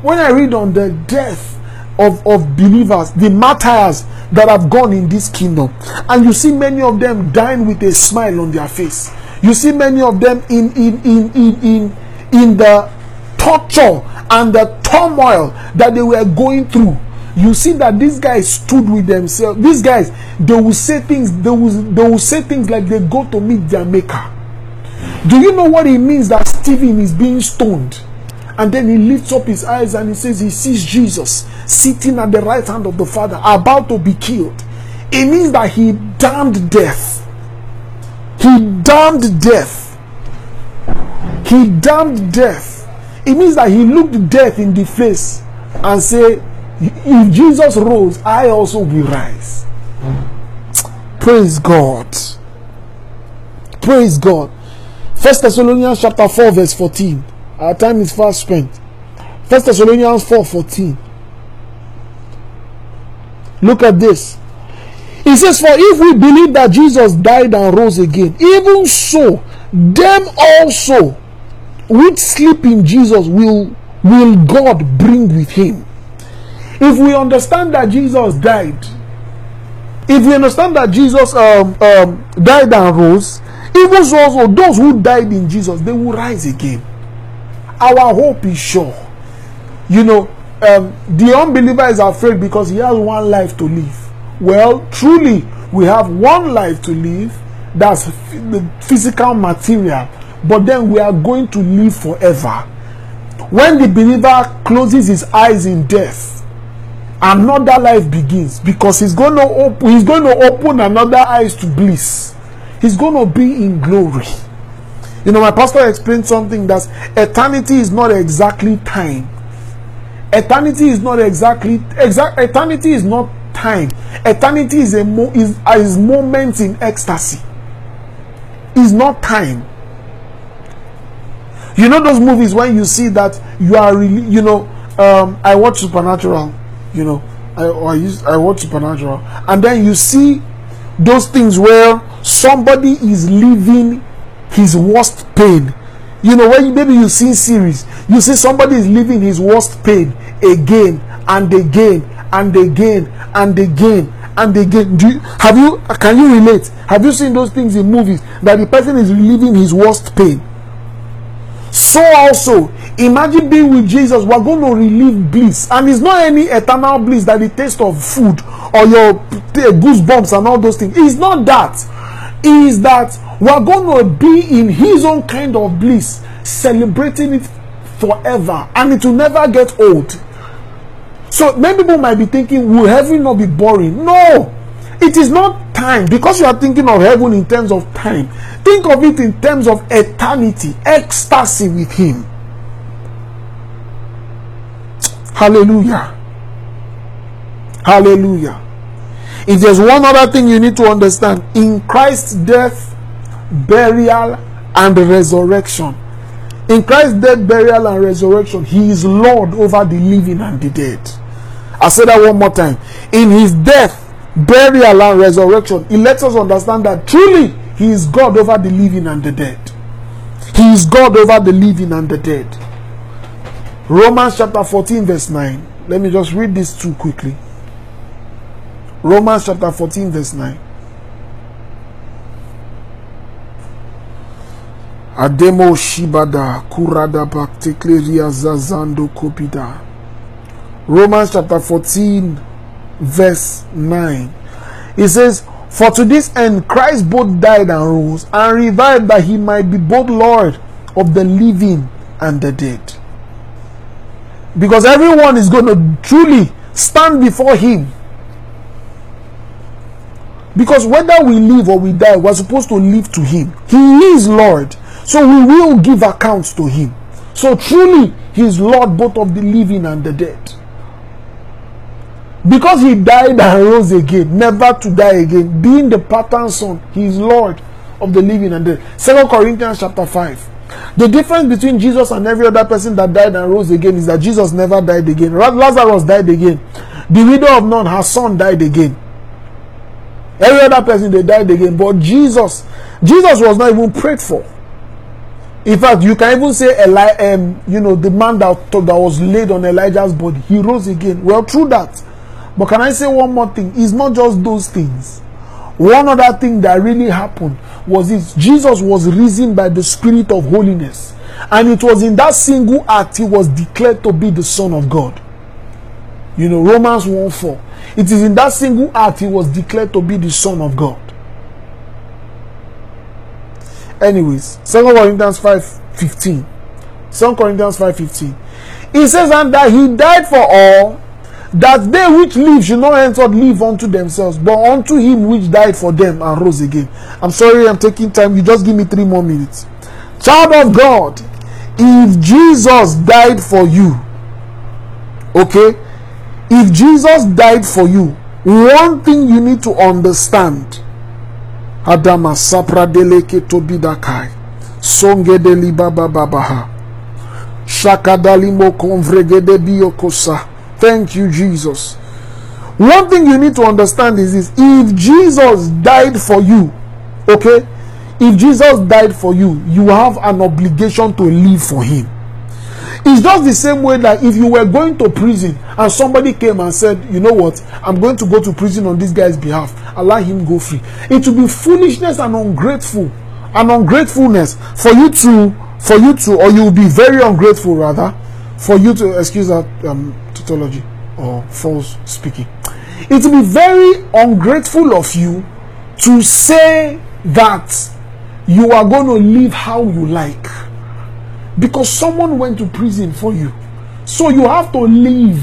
when I read on the death of, of believers, the martyrs that have gone in this kingdom, and you see many of them dying with a smile on their face. You see many of them in in in in in, in the torture and the turmoil that they were going through you see that these guys stood with themselves. These guys, they will say things, they will, they will say things like they go to meet their maker. Do you know what it means that Stephen is being stoned? And then he lifts up his eyes and he says he sees Jesus sitting at the right hand of the Father, about to be killed. It means that he damned death. He damned death. He damned death. It means that he looked death in the face and said, If Jesus rose, I also will rise. Praise God. Praise God. First Thessalonians chapter 4, verse 14. Our time is fast spent. First Thessalonians 4 14. Look at this. He says, For if we believe that Jesus died and rose again, even so, them also which sleep in Jesus will, will God bring with him. If we understand that Jesus died, if we understand that Jesus um, um, died and rose, even so also those who died in Jesus, they will rise again. Our hope is sure. You know, um, the unbeliever is afraid because he has one life to live. Well, truly, we have one life to live. That's the physical material. But then we are going to live forever. When the believer closes his eyes in death, another life begins because he's going to open, he's going to open another eyes to bliss. He's going to be in glory. You know, my pastor explained something that eternity is not exactly time. Eternity is not exactly exact. Eternity is not time. Eternity is a mo, is is moment in ecstasy. Is not time. You know those movies when you see that you are really, you know, um, I watch Supernatural. You know, I I use I watch Supernatural, and then you see those things where somebody is living his worst pain. You know, when maybe you see series, you see somebody is living his worst pain again and again and again and again and again. Do you, have you can you relate? Have you seen those things in movies that the person is reliving his worst pain? So also, imagine being with Jesus. We're going to relieve bliss, and it's not any eternal bliss that the taste of food or your eh, goosebumps and all those things. It's not that. Is that we're going to be in His own kind of bliss, celebrating it forever, and it will never get old. So many people might be thinking, will heaven not be boring? No, it is not time because you are thinking of heaven in terms of time. Think of it in terms of eternity, ecstasy with Him. Hallelujah. Hallelujah. If there's one other thing you need to understand, in Christ's death, burial, and resurrection, in Christ's death, burial, and resurrection, He is Lord over the living and the dead. I say that one more time. In His death, burial, and resurrection, He lets us understand that truly He is God over the living and the dead. He is God over the living and the dead. Romans chapter 14, verse 9. Let me just read this too quickly. Romans chapter 14, verse 9. Ademo Shibada Kurada Baktekleria Zazando Kopida. Romans chapter 14, verse 9. It says, For to this end Christ both died and rose and revived that he might be both Lord of the living and the dead. Because everyone is going to truly stand before him. Because whether we live or we die, we're supposed to live to him. He is Lord. So we will give accounts to him. So truly, he is Lord both of the living and the dead. Because he died and rose again, never to die again, being the pattern son, he is Lord of the living and the. Second Corinthians chapter 5. The difference between Jesus and every other person that died and rose again is that Jesus never died again. Lazarus died again. The widow of Nain, her son died again. Every other person they died again. But Jesus, Jesus was not even prayed for. In fact, you can even say Eli, um, you know, the man that, that was laid on Elijah's body, he rose again. Well, true that. But can I say one more thing? It's not just those things. One other thing that really happened was this Jesus was risen by the Spirit of holiness. And it was in that single act he was declared to be the Son of God. You know, Romans 1 4. It is in that single act he was declared to be the Son of God. anyways, Second Corinthians 5 15. 2 Corinthians 5 15. He says, And that he died for all, that they which live should not henceforth live unto themselves, but unto him which died for them and rose again. I'm sorry, I'm taking time. You just give me three more minutes. Child of God, if Jesus died for you, okay, if Jesus died for you, one thing you need to understand Adama sapra deleke tobidakai. Songe deli baba babaha. Shakadalimo konvregede biokosa. Thank you, Jesus. One thing you need to understand is this if Jesus died for you, okay, if Jesus died for you, you have an obligation to live for him. It's just the same way that if you were going to prison and somebody came and said, you know what, I'm going to go to prison on this guy's behalf, allow him go free. It will be foolishness and ungrateful and ungratefulness for you to, for you to, or you will be very ungrateful rather, for you to, excuse that um, tautology or false speaking. It will be very ungrateful of you to say that you are going to live how you like because someone went to prison for you. So you have to live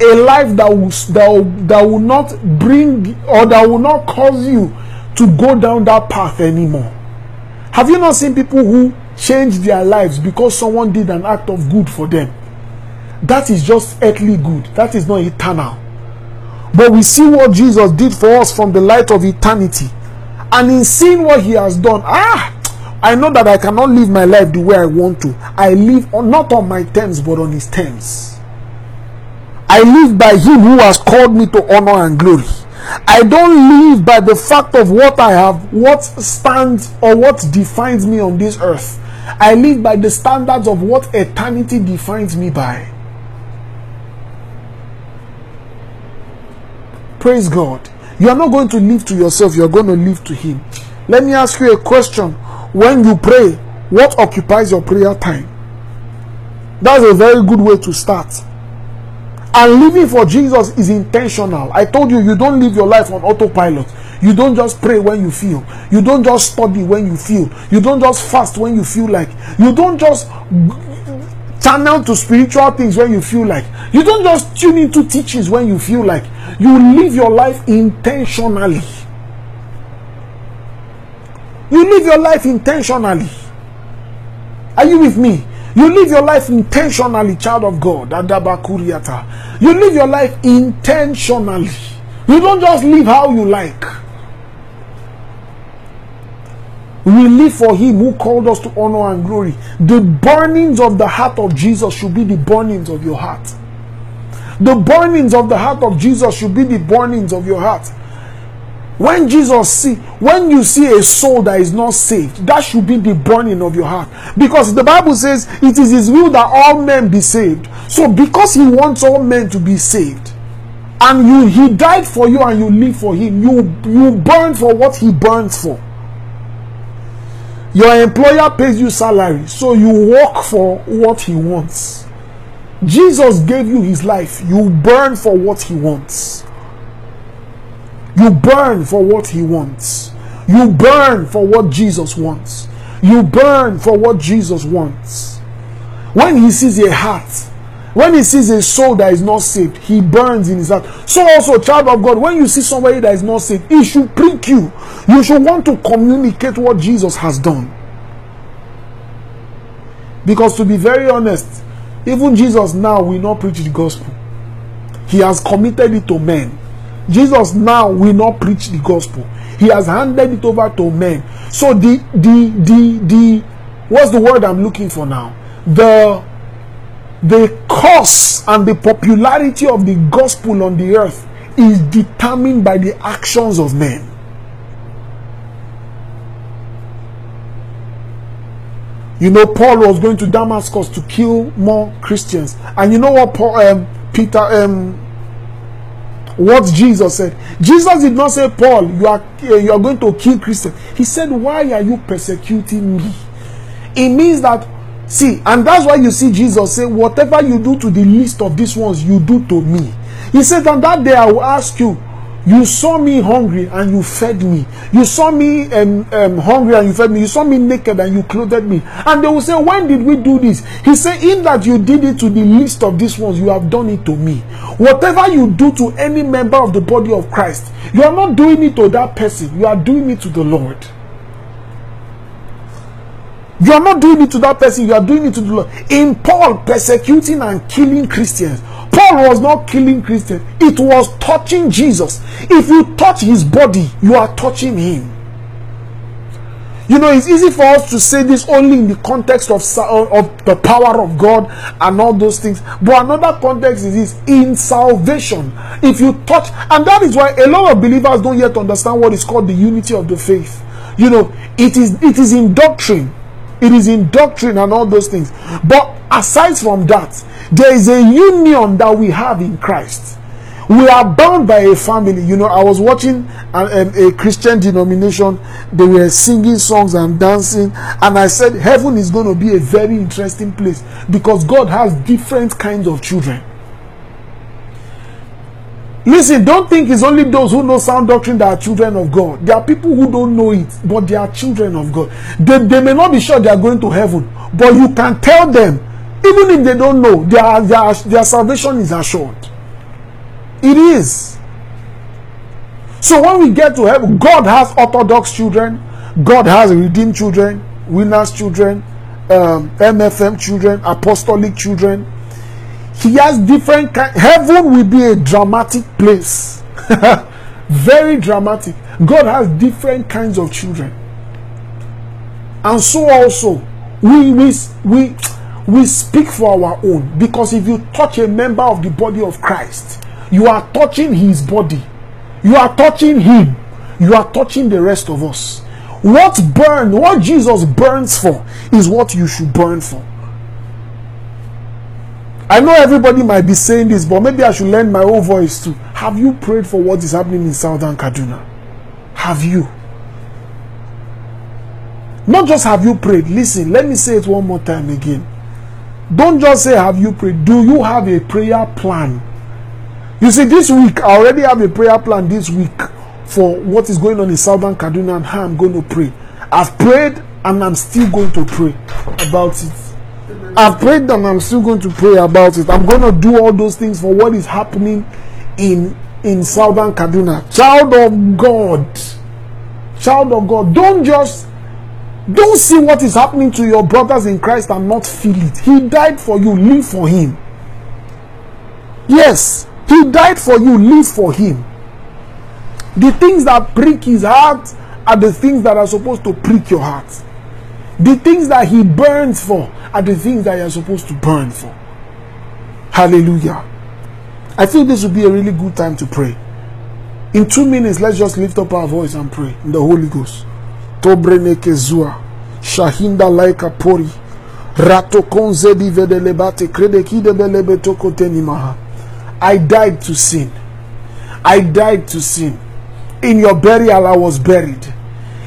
a life that will, that will, that will not bring or that will not cause you to go down that path anymore. Have you not seen people who change their lives because someone did an act of good for them? That is just earthly good, that is not eternal. But we see what Jesus did for us from the light of eternity. And in seeing what he has done, ah, I know that I cannot live my life the way I want to. I live on, not on my terms, but on His terms. I live by Him who has called me to honor and glory. I don't live by the fact of what I have, what stands or what defines me on this earth. I live by the standards of what eternity defines me by. Praise God. You are not going to live to yourself, you are going to live to Him. Let me ask you a question when you pray, what occupies your prayer time? That's a very good way to start. And living for Jesus is intentional. I told you, you don't live your life on autopilot. You don't just pray when you feel. You don't just study when you feel. You don't just fast when you feel like. You don't just channel to spiritual things when you feel like. You don't just tune into teachings when you feel like. You live your life intentionally. You live your life intentionally. Are you with me? You live your life intentionally, child of God. You live your life intentionally. You don't just live how you like. We live for Him who called us to honor and glory. The burnings of the heart of Jesus should be the burnings of your heart. The burnings of the heart of Jesus should be the burnings of your heart. When Jesus see, when you see a soul that is not saved, that should be the burning of your heart. Because the Bible says it is his will that all men be saved. So because he wants all men to be saved, and you he died for you and you live for him, you you burn for what he burns for. Your employer pays you salary, so you work for what he wants. Jesus gave you his life, you burn for what he wants. You burn for what He wants. You burn for what Jesus wants. You burn for what Jesus wants. When He sees a heart, when He sees a soul that is not saved, He burns in His heart. So, also, child of God, when you see somebody that is not saved, it should prick you. You should want to communicate what Jesus has done. Because, to be very honest, even Jesus now will not preach the gospel. He has committed it to men. Jesus now will not preach the gospel. He has handed it over to men. So the the the the what's the word I'm looking for now? The the cost and the popularity of the gospel on the earth is determined by the actions of men. You know, Paul was going to Damascus to kill more Christians, and you know what Paul, um, Peter, um, what Jesus said. Jesus did not say, Paul, you are, eh, you are going to kill Christians. He said, Why are you persecuting me? It means that, see, and that's why you see Jesus say, Whatever you do to the least of these ones, you do to me. He said, On that day I will ask you, You saw me hungry and you fed me. You saw me um, um, hungry and you fed me. You saw me naked and you clothed me. And they will say, When did we do this? He said, In that you did it to the least of these ones, you have done it to me. Whatever you do to any member of the body of Christ, you are not doing it to that person, you are doing it to the Lord. You are not doing it to that person, you are doing it to the Lord. In Paul persecuting and killing Christians, Paul was not killing Christians, it was touching Jesus. If you touch his body, you are touching him. You know, it's easy for us to say this only in the context of, of the power of God and all those things. But another context is this in salvation. If you touch, and that is why a lot of believers don't yet understand what is called the unity of the faith. You know, it is it is in doctrine, it is in doctrine and all those things. But aside from that, there is a union that we have in Christ. We are bound by a family. You know, I was watching a, a, a Christian denomination, they were singing songs and dancing, and I said, Heaven is going to be a very interesting place because God has different kinds of children. Listen, don't think it's only those who know sound doctrine that are children of God. There are people who don't know it, but they are children of God. They, they may not be sure they are going to heaven, but you can tell them, even if they don't know, their, their, their salvation is assured. It is. So when we get to heaven, God has orthodox children, God has redeemed children, winners children, um, MFM children, apostolic children, he has different kind. Heaven will be a dramatic place. Very dramatic. God has different kinds of children. And so also, we, we, we, we speak for our own. Because if you touch a member of the body of Christ, you are touching his body. You are touching him. You are touching the rest of us. What burn, what Jesus burns for, is what you should burn for. I know everybody might be saying this, but maybe I should lend my own voice too. Have you prayed for what is happening in Southern Kaduna? Have you? Not just have you prayed. Listen, let me say it one more time again. Don't just say, Have you prayed? Do you have a prayer plan? You see, this week, I already have a prayer plan this week for what is going on in Southern Kaduna and how I'm going to pray. I've prayed and I'm still going to pray about it. I've prayed and I'm still going to pray about it. I'm going to do all those things for what is happening in in Southern Kaduna. Child of God. Child of God. Don't just don't see what is happening to your brothers in Christ and not feel it. He died for you. Live for him. Yes, he died for you. Live for him. The things that prick his heart are the things that are supposed to prick your heart. The things that he burns for are the things that you're supposed to burn for. Hallelujah. I think this would be a really good time to pray. In two minutes, let's just lift up our voice and pray in the Holy Ghost. Zua, shahinda laika pori, vedelebate. I died to sin. I died to sin. In your burial, I was buried.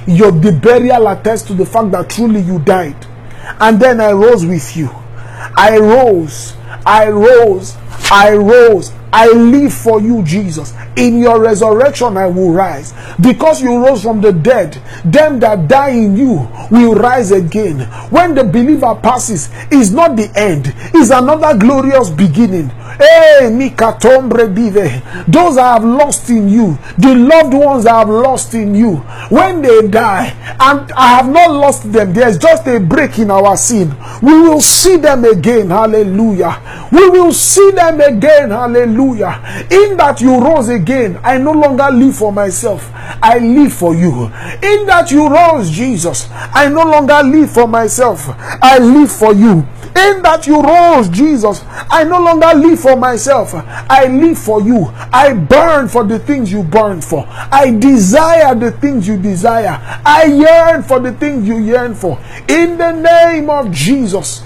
Your the burial attests to the fact that truly you died. And then I rose with you. I rose. I rose. I rose. I live for you, Jesus. In your resurrection, I will rise. Because you rose from the dead, them that die in you will rise again. When the believer passes, is not the end, is another glorious beginning. Hey. Those I have lost in you, the loved ones I have lost in you, when they die, and I have not lost them, there's just a break in our sin. We will see them again. Hallelujah. We will see them again. Hallelujah. In that you rose again, I no longer live for myself, I live for you. In that you rose, Jesus, I no longer live for myself, I live for you. In that you rose, Jesus, I no longer live for myself. I live for you. I burn for the things you burn for. I desire the things you desire. I yearn for the things you yearn for. In the name of Jesus.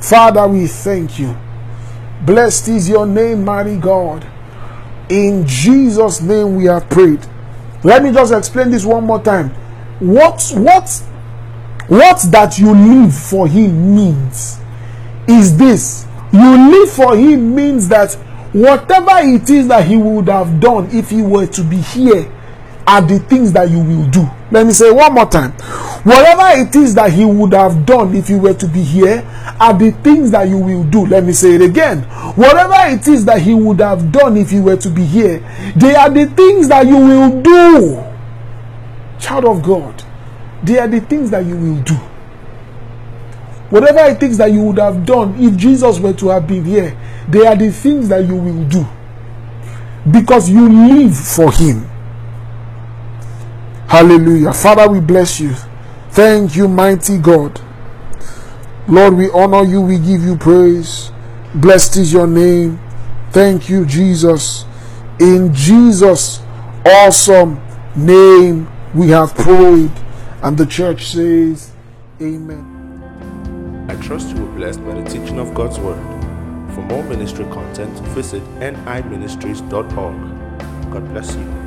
Father, we thank you. Blessed is your name, mighty God. In Jesus' name we have prayed. Let me just explain this one more time what what what that you live for him means is this You live for Him means that whatever it is that He would have done if He were to be here are the things that you will do. Let me say one more time. Whatever it is that He would have done if you were to be here are the things that you will do. Let me say it again. Whatever it is that He would have done if you were to be here, they are the things that you will do. Child of God, they are the things that you will do. Whatever it is that you would have done if Jesus were to have been here, they are the things that you will do. Because you live for Him. Hallelujah. Father, we bless you. Thank you, mighty God. Lord, we honor you. We give you praise. Blessed is your name. Thank you, Jesus. In Jesus' awesome name, we have prayed. And the church says, Amen. I trust you were blessed by the teaching of God's Word. For more ministry content, visit niministries.org. God bless you.